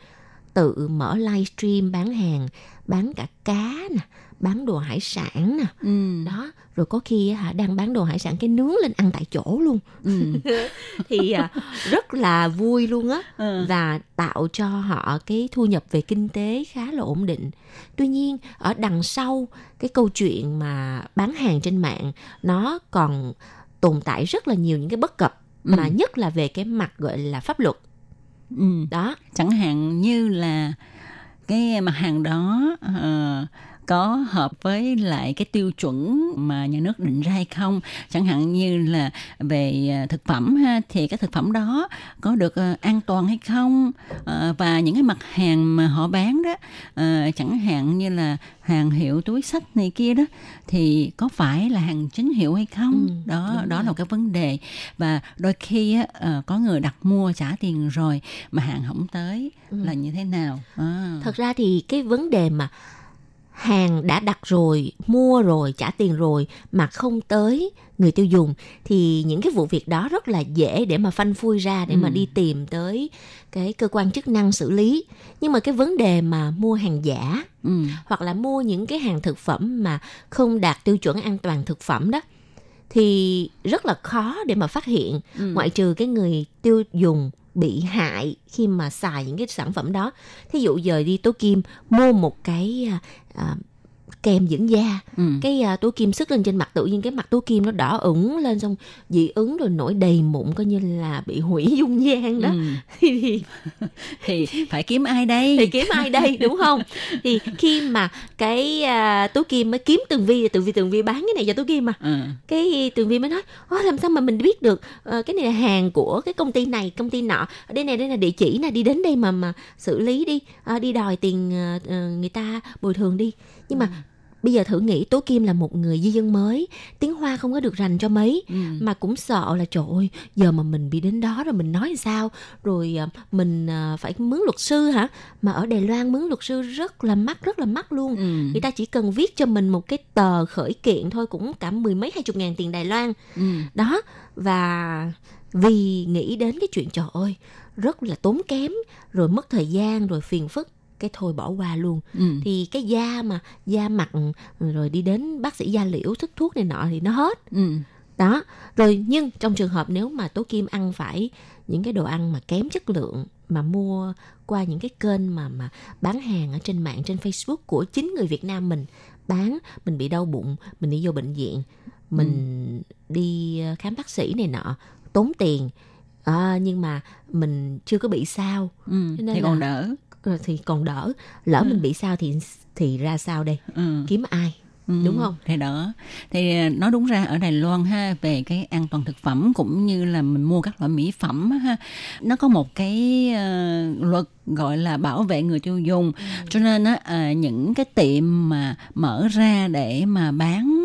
tự mở livestream bán hàng bán cả cá nè bán đồ hải sản nè Ừ. đó rồi có khi hả đang bán đồ hải sản cái nướng lên ăn tại chỗ luôn Ừ. <laughs> thì à, rất là vui luôn á Ừ. và tạo cho họ cái thu nhập về kinh tế khá là ổn định. Tuy nhiên ở đằng sau cái câu chuyện mà bán hàng trên mạng nó còn tồn tại rất là nhiều những cái bất cập Ừ. mà nhất là về cái mặt gọi là pháp luật Ừ. đó. chẳng hạn như là cái mặt hàng đó ờ, có hợp với lại cái tiêu chuẩn mà nhà nước định ra hay không chẳng hạn như là về ờ, thực phẩm ha thì cái thực phẩm đó có được ờ, an toàn hay không Ờ, và những cái mặt hàng mà họ bán đó ờ, chẳng hạn như là hàng hiệu túi sách này kia đó thì có phải là hàng chính hiệu hay không Ừ, đó đó rồi. là cái vấn đề và đôi khi á, ờ, có người đặt mua trả tiền rồi mà hàng không tới Ừ. là như thế nào à. Thật ra thì cái vấn đề mà hàng đã đặt rồi, mua rồi, trả tiền rồi mà không tới người tiêu dùng thì những cái vụ việc đó rất là dễ để mà phanh phui ra để mà Ừ. đi tìm tới cái cơ quan chức năng xử lý. Nhưng mà cái vấn đề mà mua hàng giả ừ. hoặc là mua những cái hàng thực phẩm mà không đạt tiêu chuẩn an toàn thực phẩm đó thì rất là khó để mà phát hiện Ừ. ngoại trừ cái người tiêu dùng bị hại khi mà xài những cái sản phẩm đó thí dụ giờ đi tố kim mua một cái à, kem dưỡng da. Ừ. cái à, tố kim sức lên trên mặt tự nhiên cái mặt tố kim nó đỏ ửng lên xong dị ứng rồi nổi đầy mụn coi như là bị hủy <laughs> dung nhan đó. Ừ. <laughs> thì <laughs> thì phải kiếm ai đây? Thì kiếm ai đây đúng không? Thì khi mà cái à, tú kim mới kiếm tường vi tường vi tường vi bán cái này cho tú kim mà. Ừ. cái tường vi mới nói làm sao mà mình biết được ờ, cái này là hàng của cái công ty này công ty nọ ở đây này đây là địa chỉ nè đi đến đây mà mà xử lý đi. Ờ, đi đòi tiền ờ, người ta bồi thường đi. Nhưng mà bây giờ thử nghĩ tố kim là một người di dân mới tiếng hoa không có được rành cho mấy Ừ. mà cũng sợ là trời ơi giờ mà mình bị đến đó rồi mình nói sao rồi à, mình à, phải mướn luật sư hả mà ở Đài Loan mướn luật sư rất là mắc rất là mắc luôn Ừ. người ta chỉ cần viết cho mình một cái tờ khởi kiện thôi cũng cả mười mấy hai chục ngàn tiền Đài Loan Ừ. đó và vì nghĩ đến cái chuyện trời ơi rất là tốn kém rồi mất thời gian rồi phiền phức cái thôi bỏ qua luôn. Ừ. thì cái da mà da mặt rồi đi đến bác sĩ da liễu thức thuốc này nọ thì nó hết. Ừ. đó. Rồi nhưng trong trường hợp nếu mà tố kim ăn phải những cái đồ ăn mà kém chất lượng mà mua qua những cái kênh mà mà bán hàng ở trên mạng trên Facebook của chính người Việt Nam mình bán mình bị đau bụng mình đi vô bệnh viện mình đi ờ, khám bác sĩ này nọ tốn tiền. À, nhưng mà mình chưa có bị sao. Ừ, nên thì là- còn đỡ thì còn đỡ lỡ Ừ. mình bị sao thì thì ra sao đây ừ. kiếm ai Ừ, Đúng không? Thì đỡ. Thì à, nói đúng ra ở Đài Loan ha về cái an toàn thực phẩm cũng như là mình mua các loại mỹ phẩm ha, nó có một cái ờ, luật gọi là bảo vệ người tiêu dùng. Cho nên á à, những cái tiệm mà mở ra để mà bán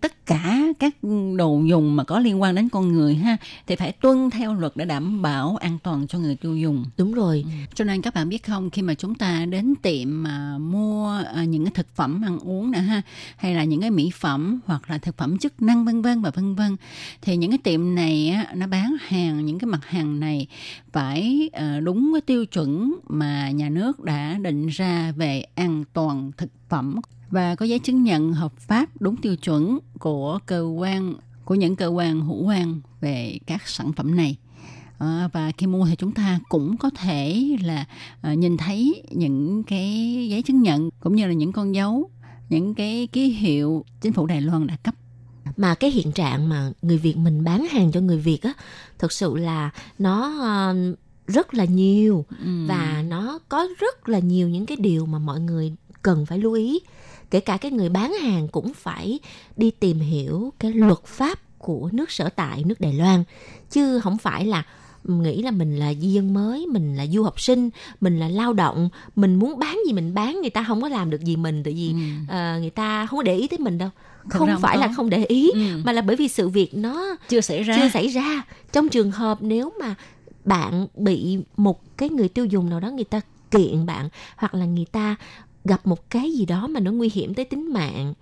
tất cả các đồ dùng mà có liên quan đến con người ha thì phải tuân theo luật để đảm bảo an toàn cho người tiêu dùng. đúng rồi Cho nên các bạn biết không, khi mà chúng ta đến tiệm mà mua những cái thực phẩm ăn uống nè ha, hay là những cái mỹ phẩm hoặc là thực phẩm chức năng vân vân và vân vân, thì những cái tiệm này á, nó bán hàng những cái mặt hàng này phải ờ, đúng cái tiêu chuẩn mà nhà nước đã định ra về an toàn thực phẩm và có giấy chứng nhận hợp pháp đúng tiêu chuẩn của cơ quan của những cơ quan hữu quan về các sản phẩm này. À, và khi mua thì chúng ta cũng có thể là à, nhìn thấy những cái giấy chứng nhận cũng như là những con dấu những cái ký hiệu chính phủ Đài Loan đã cấp. Mà cái hiện trạng mà người Việt mình bán hàng cho người Việt á thực sự là nó ờ, rất là nhiều. Ừ. và nó có rất là nhiều những cái điều mà mọi người cần phải lưu ý. Kể cả cái người bán hàng cũng phải đi tìm hiểu cái luật pháp của nước sở tại nước Đài Loan. Chứ không phải là nghĩ là mình là di dân mới mình là du học sinh mình là lao động mình muốn bán gì mình bán người ta không có làm được gì mình tại vì Ừ. ờ, người ta không có để ý tới mình đâu không không phải là có. không để ý Ừ. mà là bởi vì sự việc nó chưa xảy ra chưa xảy ra trong trường hợp nếu mà bạn bị một cái người tiêu dùng nào đó người ta kiện bạn hoặc là người ta gặp một cái gì đó mà nó nguy hiểm tới tính mạng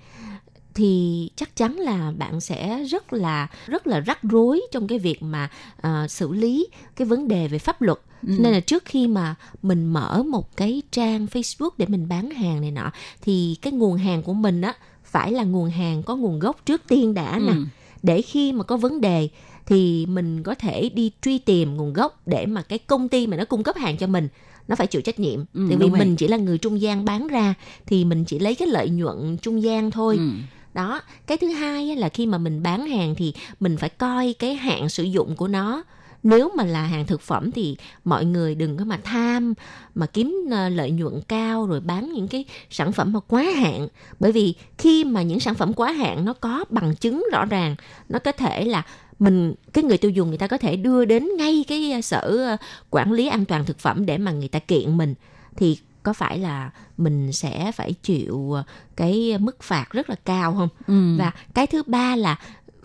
thì chắc chắn là bạn sẽ rất là rất là rắc rối trong cái việc mà ờ, xử lý cái vấn đề về pháp luật Ừ. nên là trước khi mà mình mở một cái trang Facebook để mình bán hàng này nọ thì cái nguồn hàng của mình á phải là nguồn hàng có nguồn gốc trước tiên đã nè Ừ. để khi mà có vấn đề thì mình có thể đi truy tìm nguồn gốc để mà cái công ty mà nó cung cấp hàng cho mình nó phải chịu trách nhiệm Ừ, tại vì vậy. mình chỉ là người trung gian bán ra thì mình chỉ lấy cái lợi nhuận trung gian thôi Ừ đó, cái thứ hai là khi mà mình bán hàng thì mình phải coi cái hạn sử dụng của nó. Nếu mà là hàng thực phẩm thì mọi người đừng có mà tham, mà kiếm ờ, lợi nhuận cao rồi bán những cái sản phẩm mà quá hạn. Bởi vì khi mà những sản phẩm quá hạn nó có bằng chứng rõ ràng, nó có thể là mình, cái người tiêu dùng người ta có thể đưa đến ngay cái ờ, sở ờ, quản lý an toàn thực phẩm để mà người ta kiện mình, thì có phải là mình sẽ phải chịu ờ, cái mức phạt rất là cao không Ừ. và cái thứ ba là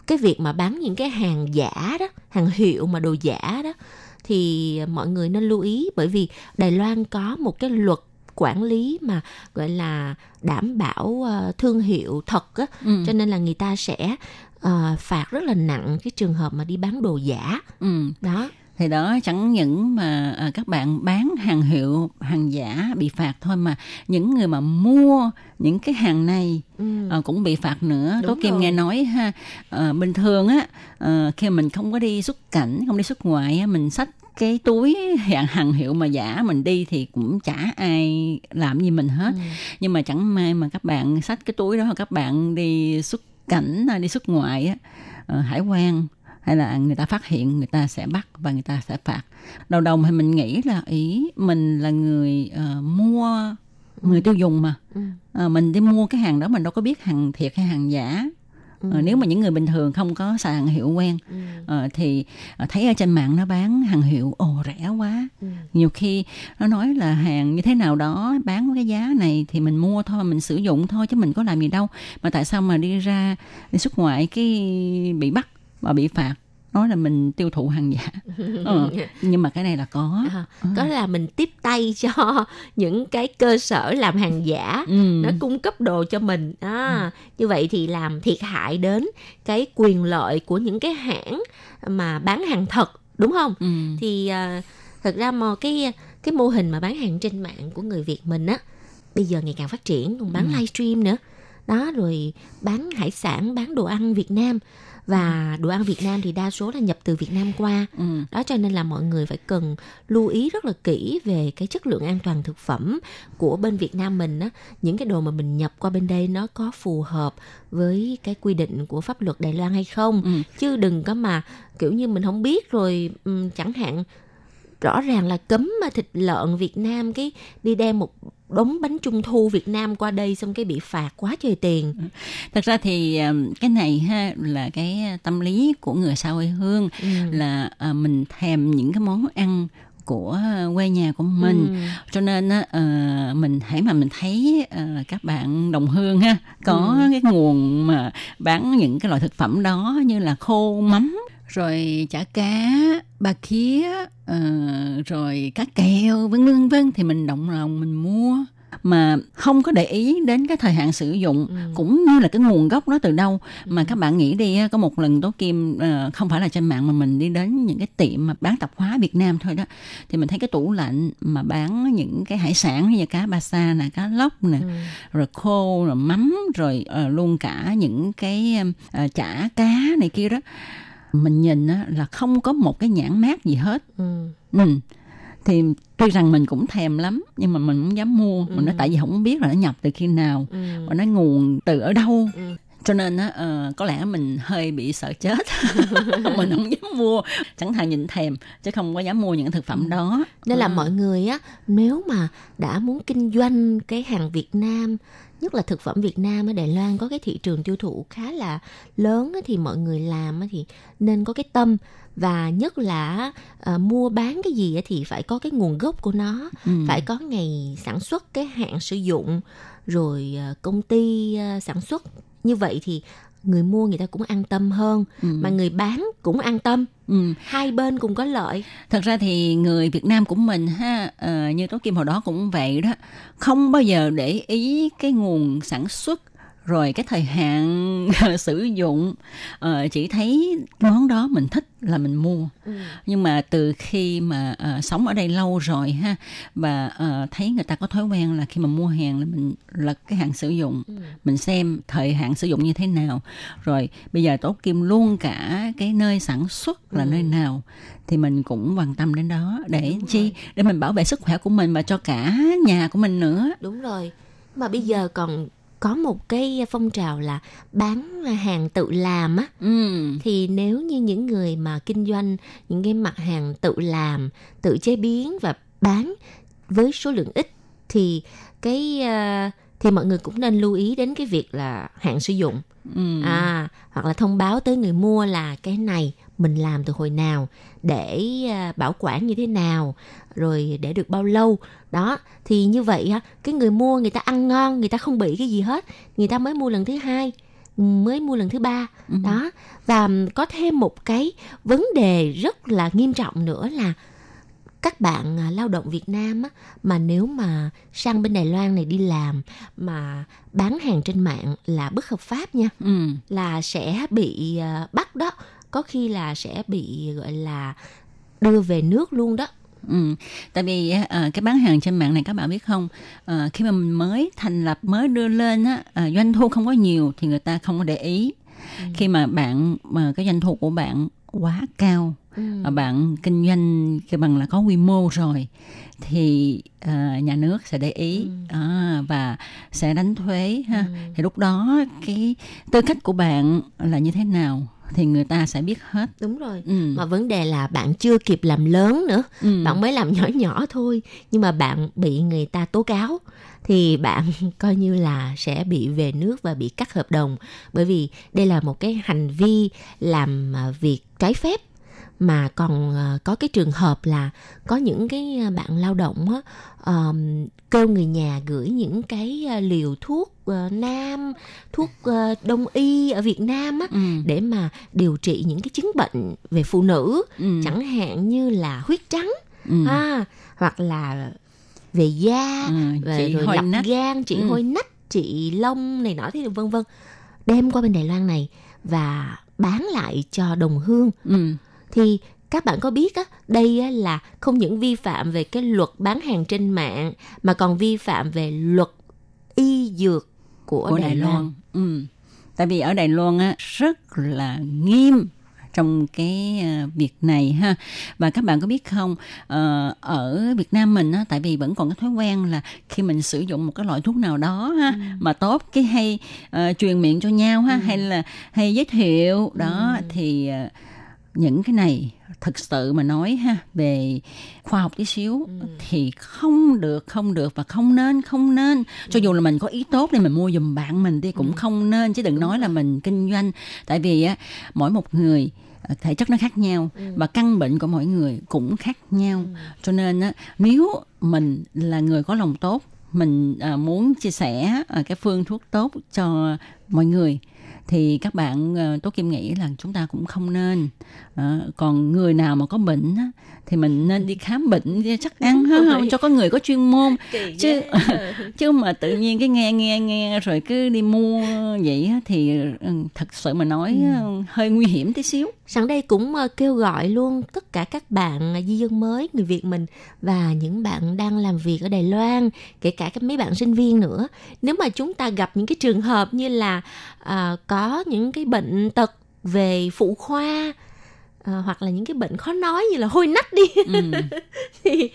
cái việc mà bán những cái hàng giả đó hàng hiệu mà đồ giả đó thì mọi người nên lưu ý bởi vì Đài Loan có một cái luật quản lý mà gọi là đảm bảo ờ, thương hiệu thật á Ừ. cho nên là người ta sẽ ờ, phạt rất là nặng cái trường hợp mà đi bán đồ giả Ừ. đó thì đó chẳng những mà à, các bạn bán hàng hiệu hàng giả bị phạt thôi mà những người mà mua những cái hàng này ừ. à, cũng bị phạt nữa Đúng tố kim nghe nói ha à, bình thường á à, khi mình không có đi xuất cảnh không đi xuất ngoại á, mình xách cái túi hàng hàng hiệu mà giả mình đi thì cũng chả ai làm gì mình hết Ừ. nhưng mà chẳng may mà các bạn xách cái túi đó các bạn đi xuất cảnh à, đi xuất ngoại á ờ, hải quan hay là người ta phát hiện người ta sẽ bắt và người ta sẽ phạt đầu đầu thì mình nghĩ là ý mình là người ờ, mua người tiêu dùng mà Ừ. Ờ, mình đi mua cái hàng đó mình đâu có biết hàng thiệt hay hàng giả Ừ. Ờ, nếu mà những người bình thường không có xài hàng hiệu quen Ừ. ờ, thì ờ, thấy ở trên mạng nó bán hàng hiệu ồ rẻ quá Ừ. nhiều khi nó nói là hàng như thế nào đó bán với cái giá này thì mình mua thôi mình sử dụng thôi chứ mình có làm gì đâu mà tại sao mà đi ra đi xuất ngoại cái bị bắt và bị phạt. Nói là mình tiêu thụ hàng giả. <laughs> Ờ, nhưng mà cái này là có. À, có là mình tiếp tay cho <laughs> những cái cơ sở làm hàng giả ừ. nó cung cấp đồ cho mình. À, như vậy thì làm thiệt hại đến cái quyền lợi của những cái hãng mà bán hàng thật đúng không? Ừ. thì à, thật ra mà cái cái mô hình mà bán hàng trên mạng của người Việt mình á bây giờ ngày càng phát triển còn bán Ừ. livestream nữa. Đó rồi bán hải sản bán đồ ăn Việt Nam và đồ ăn Việt Nam thì đa số là nhập từ Việt Nam qua Ừ. đó cho nên là mọi người phải cần lưu ý rất là kỹ về cái chất lượng an toàn thực phẩm của bên Việt Nam mình á những cái đồ mà mình nhập qua bên đây nó có phù hợp với cái quy định của pháp luật Đài Loan hay không Ừ. chứ đừng có mà kiểu như mình không biết rồi chẳng hạn rõ ràng là cấm mà thịt lợn Việt Nam cái đi đem một đống bánh trung thu Việt Nam qua đây xong cái bị phạt quá trời tiền Thật ra thì um, cái này ha là cái tâm lý của người xa quê hương Ừ. là à, mình thèm những cái món ăn của quê nhà của mình Ừ. cho nên á, ờ, mình hãy mà mình thấy ờ, các bạn đồng hương ha có Ừ. cái nguồn mà bán những cái loại thực phẩm đó như là khô mắm rồi chả cá ba khía ờ, rồi cá kèo vân vân vân. Thì mình động lòng mình mua. Mà không có để ý đến cái thời hạn sử dụng. Ừ. cũng như là cái nguồn gốc nó từ đâu. Mà các bạn nghĩ đi có một lần tố kim ờ, không phải là trên mạng mà mình đi đến những cái tiệm mà bán tạp hóa Việt Nam thôi đó. Thì mình thấy cái tủ lạnh mà bán những cái hải sản như cá ba sa nè cá lóc nè Ừ. rồi khô rồi mắm rồi ờ, luôn cả những cái chả cá này kia đó mình nhìn á, là không có một cái nhãn mát gì hết Ừ. ừ. thì tuy rằng mình cũng thèm lắm nhưng mà mình không dám mua mình nói Ừ. tại vì không biết là nó nhập từ khi nào Ừ. và nó nguồn từ ở đâu Ừ. cho nên á ờ, có lẽ mình hơi bị sợ chết <laughs> <laughs> mình không dám mua chẳng thà nhìn thèm chứ không có dám mua những thực phẩm đó Nên là Ừ. mọi người á, nếu mà đã muốn kinh doanh cái hàng Việt Nam, nhất là thực phẩm Việt Nam ở Đài Loan có cái thị trường tiêu thụ khá là lớn thì mọi người làm thì nên có cái tâm và nhất là ờ, mua bán cái gì thì phải có cái nguồn gốc của nó, Ừ. phải có ngày sản xuất, cái hạn sử dụng, rồi ờ, công ty ờ, sản xuất. Như vậy thì người mua người ta cũng an tâm hơn, Ừ. mà người bán cũng an tâm, Ừ. hai bên cùng có lợi. Thật ra thì người Việt Nam của mình ha ờ, như Tố Kim hồi đó cũng vậy đó không bao giờ để ý cái nguồn sản xuất rồi cái thời hạn <laughs> sử dụng Ờ, chỉ thấy món đó mình thích là mình mua. Nhưng mà từ khi mà ờ, sống ở đây lâu rồi ha và ờ, thấy người ta có thói quen là khi mà mua hàng là mình lật cái hạn sử dụng. Mình xem thời hạn sử dụng như thế nào. Rồi bây giờ Tố Kim luôn cả cái nơi sản xuất là nơi nào thì mình cũng quan tâm đến đó để chi? để mình bảo vệ sức khỏe của mình và cho cả nhà của mình nữa. Đúng rồi. Mà bây giờ còn có một cái phong trào là bán hàng tự làm á. Ừ. Thì nếu như những người mà kinh doanh những cái mặt hàng tự làm, tự chế biến và bán với số lượng ít thì cái ờ, thì mọi người cũng nên lưu ý đến cái việc là hạn sử dụng ừ. À hoặc là thông báo tới người mua là cái này mình làm từ hồi nào để à, bảo quản như thế nào rồi để được bao lâu. Đó thì như vậy á cái người mua người ta ăn ngon người ta không bị cái gì hết. Người ta mới mua lần thứ hai mới mua lần thứ ba. Ừ. đó và có thêm một cái vấn đề rất là nghiêm trọng nữa là các bạn à, lao động Việt Nam á, mà nếu mà sang bên Đài Loan này đi làm mà bán hàng trên mạng là bất hợp pháp nha. Ừ. Là sẽ bị à, bắt đó. Có khi là sẽ bị gọi là đưa về nước luôn đó. Ừ, tại vì ờ, cái bán hàng trên mạng này các bạn biết không? Ờ, khi mà mình mới thành lập mới đưa lên á ờ, doanh thu không có nhiều thì người ta không có để ý. Khi mà bạn mà cái doanh thu của bạn quá cao. Mà bạn kinh doanh cái bằng là có quy mô rồi thì ờ, nhà nước sẽ để ý. À, và sẽ đánh thuế ha. Thì lúc đó cái tư cách của bạn là như thế nào thì người ta sẽ biết hết. Đúng rồi. Ừ. mà vấn đề là bạn chưa kịp làm lớn nữa. Ừ. bạn mới làm <laughs> nhỏ nhỏ thôi nhưng mà bạn bị người ta tố cáo thì bạn <laughs> coi như là sẽ bị về nước và bị cắt hợp đồng bởi vì đây là một cái hành vi làm à, việc trái phép mà còn à, có cái trường hợp là có những cái à, bạn lao động á, ờm, kêu người nhà gửi những cái liều thuốc à, nam thuốc à, đông y ở Việt Nam á Ừ. để mà điều trị những cái chứng bệnh về phụ nữ Ừ. chẳng hạn như là huyết trắng Ừ. à, hoặc là về da Ừ, về chị rồi hôi lập nách. gan trị Ừ. hôi nách trị lông này nọ thì vân vân đem qua bên Đài Loan này và bán lại cho đồng hương Ừ. thì các bạn có biết á đây á, là không những vi phạm về cái luật bán hàng trên mạng mà còn vi phạm về luật y dược của, của Đài, Đài Loan. Loan. Ừ. Tại vì ở Đài Loan á rất là nghiêm trong cái ờ, việc này ha. Và các bạn có biết không ờ, ở Việt Nam mình á tại vì vẫn còn cái thói quen là khi mình sử dụng một cái loại thuốc nào đó ha mà tốt cái hay ờ, truyền miệng cho nhau ha hay là hay giới thiệu. Đó thì ờ, những cái này thực sự mà nói ha về khoa học tí xíu thì không được không được và không nên không nên. Cho dù là mình có ý tốt để mình mua giùm bạn mình đi cũng không nên chứ đừng nói là mình kinh doanh. Tại vì á mỗi một người thể chất nó khác nhau và căn bệnh của mỗi người cũng khác nhau. Cho nên á nếu mình là người có lòng tốt mình à, muốn chia sẻ à, cái phương thuốc tốt cho mọi người thì các bạn ờ, tố kim nghĩ là chúng ta cũng không nên Ờ, còn người nào mà có bệnh á, thì mình nên đi khám bệnh chắc <laughs> ăn ha không. cho có người có chuyên môn. <laughs> Chứ <laughs> chứ mà tự nhiên cái nghe nghe nghe rồi cứ đi mua vậy á, thì ừ, thật sự mà nói ừ, hơi nguy hiểm tí xíu. Sẵn đây cũng ờ, kêu gọi luôn tất cả các bạn ờ, di dân mới, người Việt mình và những bạn đang làm việc ở Đài Loan, kể cả các mấy bạn sinh viên nữa. Nếu mà chúng ta gặp những cái trường hợp như là à, có những cái bệnh tật về phụ khoa à, hoặc là những cái bệnh khó nói như là hôi nách đi ừ. <laughs> thì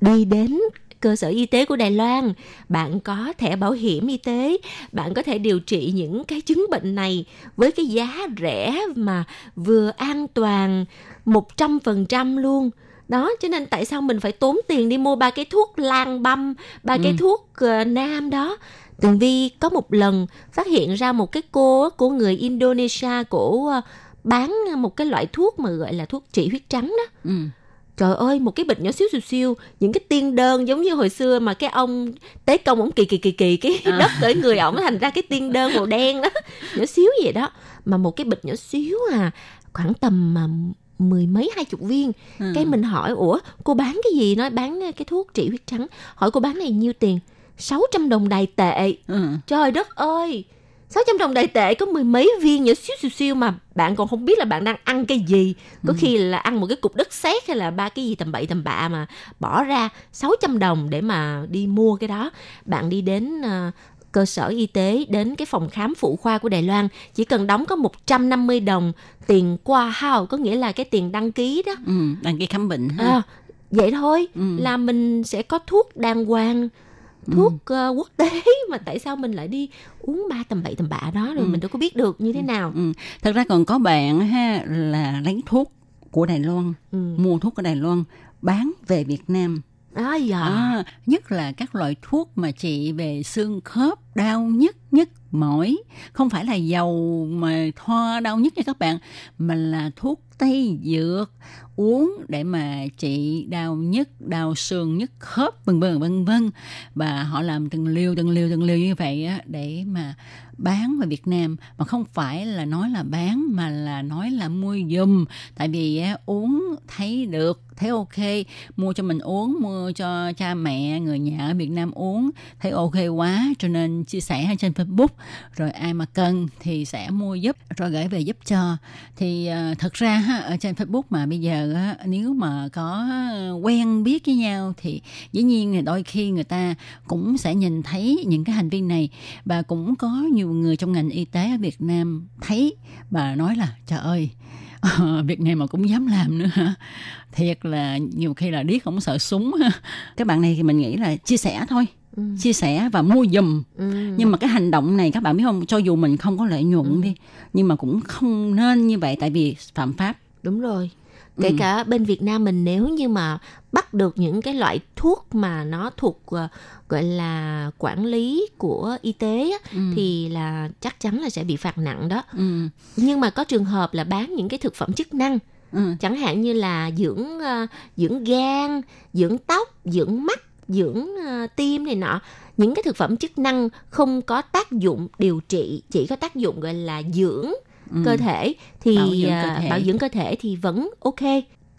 đi đến cơ sở y tế của Đài Loan, bạn có thẻ bảo hiểm y tế, bạn có thể điều trị những cái chứng bệnh này với cái giá rẻ mà vừa an toàn 100% luôn. Đó, cho nên tại sao mình phải tốn tiền đi mua ba cái thuốc lan băm, ba cái Ừ. thuốc ờ, nam đó. Tường Vi có một lần phát hiện ra một cái cô của người Indonesia cổ ờ, bán một cái loại thuốc mà gọi là thuốc trị huyết trắng đó. Ừ. Trời ơi, một cái bịch nhỏ xíu xíu xíu, những cái tiên đơn giống như hồi xưa mà cái ông tế công ông kỳ kỳ kỳ kỳ cái À. đất ở người ổng thành ra cái tiên đơn màu đen đó, nhỏ xíu vậy đó. Mà một cái bịch nhỏ xíu à, khoảng tầm mà mười mấy hai chục viên. Ừ. Cái mình hỏi, ủa cô bán cái gì? Nói bán cái thuốc trị huyết trắng. Hỏi cô bán này nhiêu tiền? 600 đồng đài tệ. Ừ. Trời đất ơi 600 đồng đại tệ có mười mấy viên nhỏ xíu xíu xíu mà bạn còn không biết là bạn đang ăn cái gì. Có khi là ăn một cái cục đất sét hay là ba cái gì tầm bậy tầm bạ mà bỏ ra 600 đồng để mà đi mua cái đó. Bạn đi đến ờ, cơ sở y tế đến cái phòng khám phụ khoa của Đài Loan chỉ cần đóng có 150 đồng tiền qua hao có nghĩa là cái tiền đăng ký đó. Ừ. đăng ký khám bệnh ha À, vậy thôi Ừ. là mình sẽ có thuốc đàng hoàng thuốc ờ, quốc tế <laughs> mà tại sao mình lại đi uống ba tầm bậy tầm bạ đó rồi Ừ. mình đâu có biết được như thế nào Ừ. Thật ra còn có bạn ha là lấy thuốc của Đài Loan, ừ. mua thuốc của Đài Loan bán về Việt Nam. à, dạ. À, nhất là các loại thuốc mà trị về xương khớp đau nhức nhức mỏi, không phải là dầu mà thoa đau nhức nha các bạn, mà là thuốc tây dược uống để mà trị đau nhức, đau xương, nhức khớp vân vân vân vân. Và họ làm từng liều từng liều từng liều như vậy á để mà bán về Việt Nam. Mà không phải là nói là bán mà là nói là mua dùm tại vì á, uống thấy được thấy ok. Mua cho mình uống mua cho cha mẹ người nhà ở Việt Nam uống thấy ok quá. Cho nên chia sẻ trên Facebook rồi ai mà cần thì sẽ mua giúp rồi gửi về giúp cho. Thì uh, thật ra ha, ở trên Facebook mà bây giờ á, nếu mà có ờ, quen biết với nhau thì dĩ nhiên là đôi khi người ta cũng sẽ nhìn thấy những cái hành vi này. Và cũng có nhiều người trong ngành y tế ở Việt Nam thấy và nói là trời ơi <laughs> ờ, việc này mà cũng dám làm nữa hả? Thiệt là nhiều khi là điếc không sợ súng. <laughs> Các bạn này thì mình nghĩ là chia sẻ thôi. Ừ. chia sẻ và mua dùm Ừ. nhưng mà cái hành động này các bạn biết không cho dù mình không có lợi nhuận đi nhưng mà cũng không nên như vậy tại vì phạm pháp đúng rồi kể Ừ. cả bên Việt Nam mình nếu như mà bắt được những cái loại thuốc mà nó thuộc ờ, gọi là quản lý của y tế á, Ừ. thì là chắc chắn là sẽ bị phạt nặng đó ừ. nhưng mà có trường hợp là bán những cái thực phẩm chức năng Ừ. chẳng hạn như là dưỡng ờ, dưỡng gan dưỡng tóc dưỡng mắt dưỡng ờ, tim này nọ những cái thực phẩm chức năng không có tác dụng điều trị chỉ có tác dụng gọi là dưỡng Ừ. cơ thể thì Bảo dưỡng cơ à, thể. bảo dưỡng cơ thể thì vẫn ok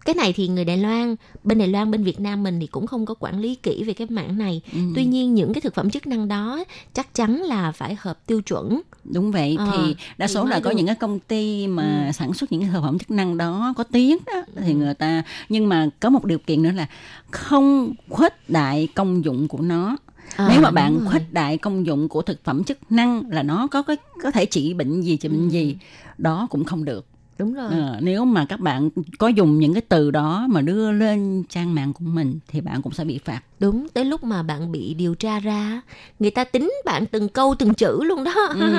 cái này thì người Đài Loan bên Đài Loan bên Việt Nam mình thì cũng không có quản lý kỹ về cái mảng này Ừ. tuy nhiên những cái thực phẩm chức năng đó chắc chắn là phải hợp tiêu chuẩn đúng vậy Ờ, thì đa thì số là có được. những cái công ty mà sản xuất những cái thực phẩm chức năng đó có tiếng đó thì người ta nhưng mà có một điều kiện nữa là không khuếch đại công dụng của nó À, Nếu mà bạn khuếch đại công dụng của thực phẩm chức năng là nó có có, có thể trị bệnh gì trị bệnh Ừ. gì đó cũng không được. Đúng rồi. Ờ, nếu mà các bạn có dùng những cái từ đó mà đưa lên trang mạng của mình thì bạn cũng sẽ bị phạt. đúng tới lúc mà bạn bị điều tra ra người ta tính bạn từng câu từng chữ luôn đó. Ừ.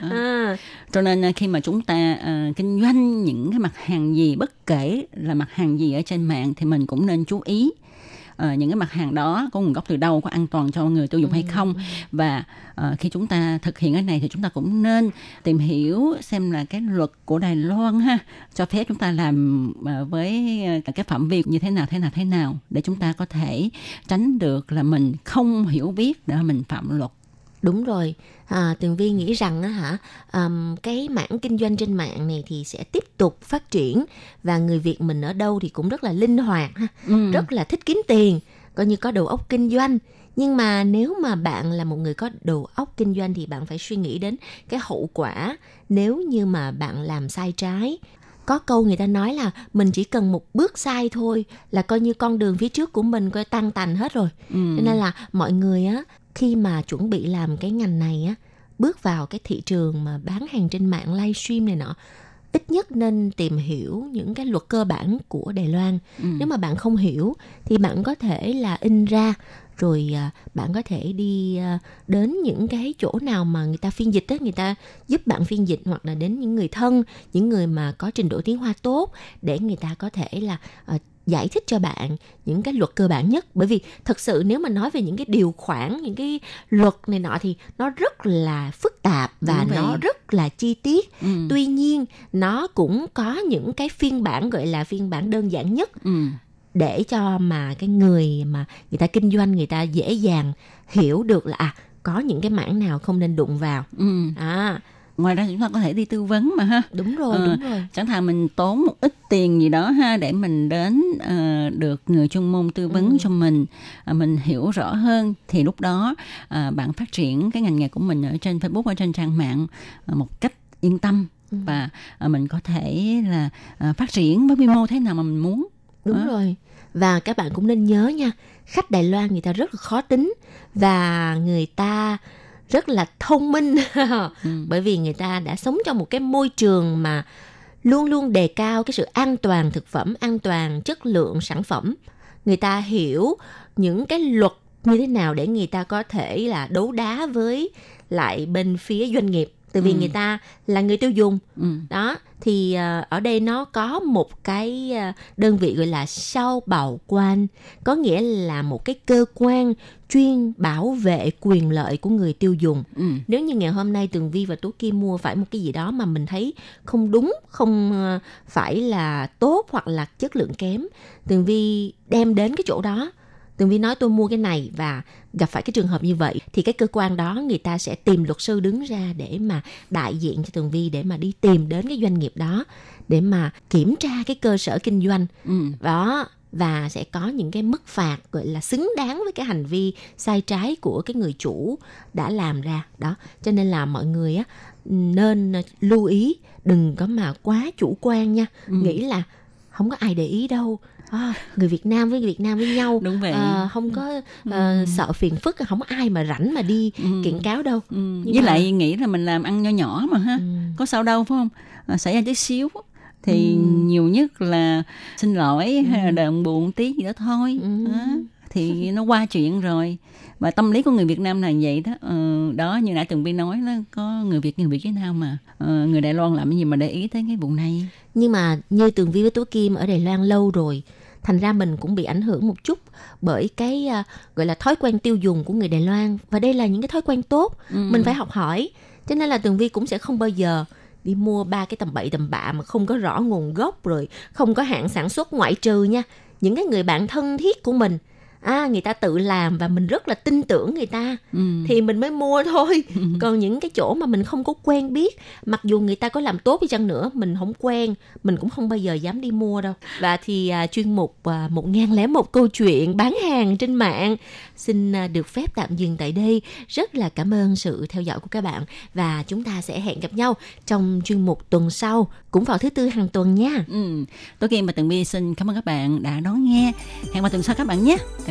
<laughs> à, Cho nên à, khi mà chúng ta ờ, kinh doanh những cái mặt hàng gì bất kể là mặt hàng gì ở trên mạng thì mình cũng nên chú ý ờ, những cái mặt hàng đó có nguồn gốc từ đâu có an toàn cho người tiêu dùng hay không. Và ờ, khi chúng ta thực hiện cái này thì chúng ta cũng nên tìm hiểu xem là cái luật của Đài Loan ha cho phép chúng ta làm ờ, với ờ, cái phạm vi như thế nào thế nào thế nào để chúng ta có thể tránh được là mình không hiểu biết để mình phạm luật Đúng rồi, à, Tường Vi nghĩ rằng á hả, ờm, cái mảng kinh doanh trên mạng này thì sẽ tiếp tục phát triển và người Việt mình ở đâu thì cũng rất là linh hoạt ha, Ừ. rất là thích kiếm tiền, coi như có đầu óc kinh doanh. Nhưng mà nếu mà bạn là một người có đầu óc kinh doanh thì bạn phải suy nghĩ đến cái hậu quả nếu như mà bạn làm sai trái. Có câu người ta nói là mình chỉ cần một bước sai thôi là coi như con đường phía trước của mình coi tăng tành hết rồi. Ừ. Cho nên là mọi người á khi mà chuẩn bị làm cái ngành này á bước vào cái thị trường mà bán hàng trên mạng livestream này nọ ít nhất nên tìm hiểu những cái luật cơ bản của Đài Loan. Ừ. Nếu mà bạn không hiểu thì bạn có thể là in ra rồi à, bạn có thể đi à, đến những cái chỗ nào mà người ta phiên dịch á, người ta giúp bạn phiên dịch hoặc là đến những người thân, những người mà có trình độ tiếng Hoa tốt để người ta có thể là à, giải thích cho bạn những cái luật cơ bản nhất bởi vì thật sự nếu mà nói về những cái điều khoản những cái luật này nọ thì nó rất là phức tạp và nó rất là chi tiết Ừ. tuy nhiên nó cũng có những cái phiên bản gọi là phiên bản đơn giản nhất Ừ. để cho mà cái người mà người ta kinh doanh người ta dễ dàng hiểu được là à có những cái mảng nào không nên đụng vào Ừ. à ngoài ra chúng ta có thể đi tư vấn mà ha đúng rồi Ờ, đúng rồi chẳng hạn mình tốn một ít tiền gì đó ha để mình đến ờ, được người chuyên môn tư vấn Ừ. cho mình ờ, mình hiểu rõ hơn thì lúc đó ờ, bạn phát triển cái ngành nghề của mình ở trên Facebook ở trên trang mạng ờ, một cách yên tâm Ừ. và ờ, mình có thể là ờ, phát triển với quy mô thế nào mà mình muốn Đúng Đó. rồi. Và các bạn cũng nên nhớ nha, khách Đài Loan người ta rất là khó tính và người ta rất là thông minh <laughs> Ừ. bởi vì người ta đã sống trong một cái môi trường mà luôn luôn đề cao cái sự an toàn thực phẩm, an toàn chất lượng sản phẩm. Người ta hiểu những cái luật như thế nào để người ta có thể là đấu đá với lại bên phía doanh nghiệp. Từ vì Ừ. người ta là người tiêu dùng Ừ. đó thì ờ, ở đây nó có một cái ờ, đơn vị gọi là sao bảo quan có nghĩa là một cái cơ quan chuyên bảo vệ quyền lợi của người tiêu dùng Ừ. nếu như ngày hôm nay tường vi và tú kim mua phải một cái gì đó mà mình thấy không đúng không ờ, phải là tốt hoặc là chất lượng kém tường vi đem đến cái chỗ đó tường vi nói tôi mua cái này và gặp phải cái trường hợp như vậy thì cái cơ quan đó người ta sẽ tìm luật sư đứng ra để mà đại diện cho tường vi để mà đi tìm đến cái doanh nghiệp đó để mà kiểm tra cái cơ sở kinh doanh Ừ. đó và sẽ có những cái mức phạt gọi là xứng đáng với cái hành vi sai trái của cái người chủ đã làm ra đó cho nên là mọi người á nên lưu ý đừng có mà quá chủ quan nha Ừ. nghĩ là không có ai để ý đâu à, người Việt Nam với người Việt Nam với nhau Đúng vậy. à, không có ờ, sợ phiền phức không có ai mà rảnh mà đi Ừ. kiện cáo đâu Ừ. Nhưng với mà- lại nghĩ là mình làm ăn nho nhỏ mà ha Ừ. có sao đâu phải không à, xảy ra tí xíu thì Ừ. nhiều nhất là xin lỗi hay là đờn buồn tí gì đó thôi Ừ. Đó. thì nó qua chuyện rồi và tâm lý của người Việt Nam là vậy đó. Ờ, đó như nãy Tường Vi nói đó có người Việt người Việt với nào mà ờ, người Đài Loan làm cái gì mà để ý tới cái vụ này. Nhưng mà như tường vi với tú kim ở đài loan lâu rồi thành ra mình cũng bị ảnh hưởng một chút bởi cái à, gọi là thói quen tiêu dùng của người đài loan. Và đây là những cái thói quen tốt Ừ. mình phải học hỏi. Cho nên là tường vi cũng sẽ không bao giờ đi mua ba cái tầm bậy tầm bạ mà không có rõ nguồn gốc rồi không có hạn sản xuất ngoại trừ nha. Những cái người bạn thân thiết của mình à người ta tự làm và mình rất là tin tưởng người ta. Ừ. thì mình mới mua thôi. Còn những cái chỗ mà mình không có quen biết mặc dù người ta có làm tốt đi chăng nữa mình không quen mình cũng không bao giờ dám đi mua đâu. Và thì à, chuyên mục à, một ngàn lẻ một câu chuyện bán hàng trên mạng xin à, được phép tạm dừng tại đây. Rất là cảm ơn sự theo dõi của các bạn và chúng ta sẽ hẹn gặp nhau trong chuyên mục tuần sau cũng vào thứ tư hàng tuần nha. Ừ. Tố Kim và Tường Vi xin cảm ơn các bạn đã đón nghe. Hẹn gặp tuần sau các bạn nhé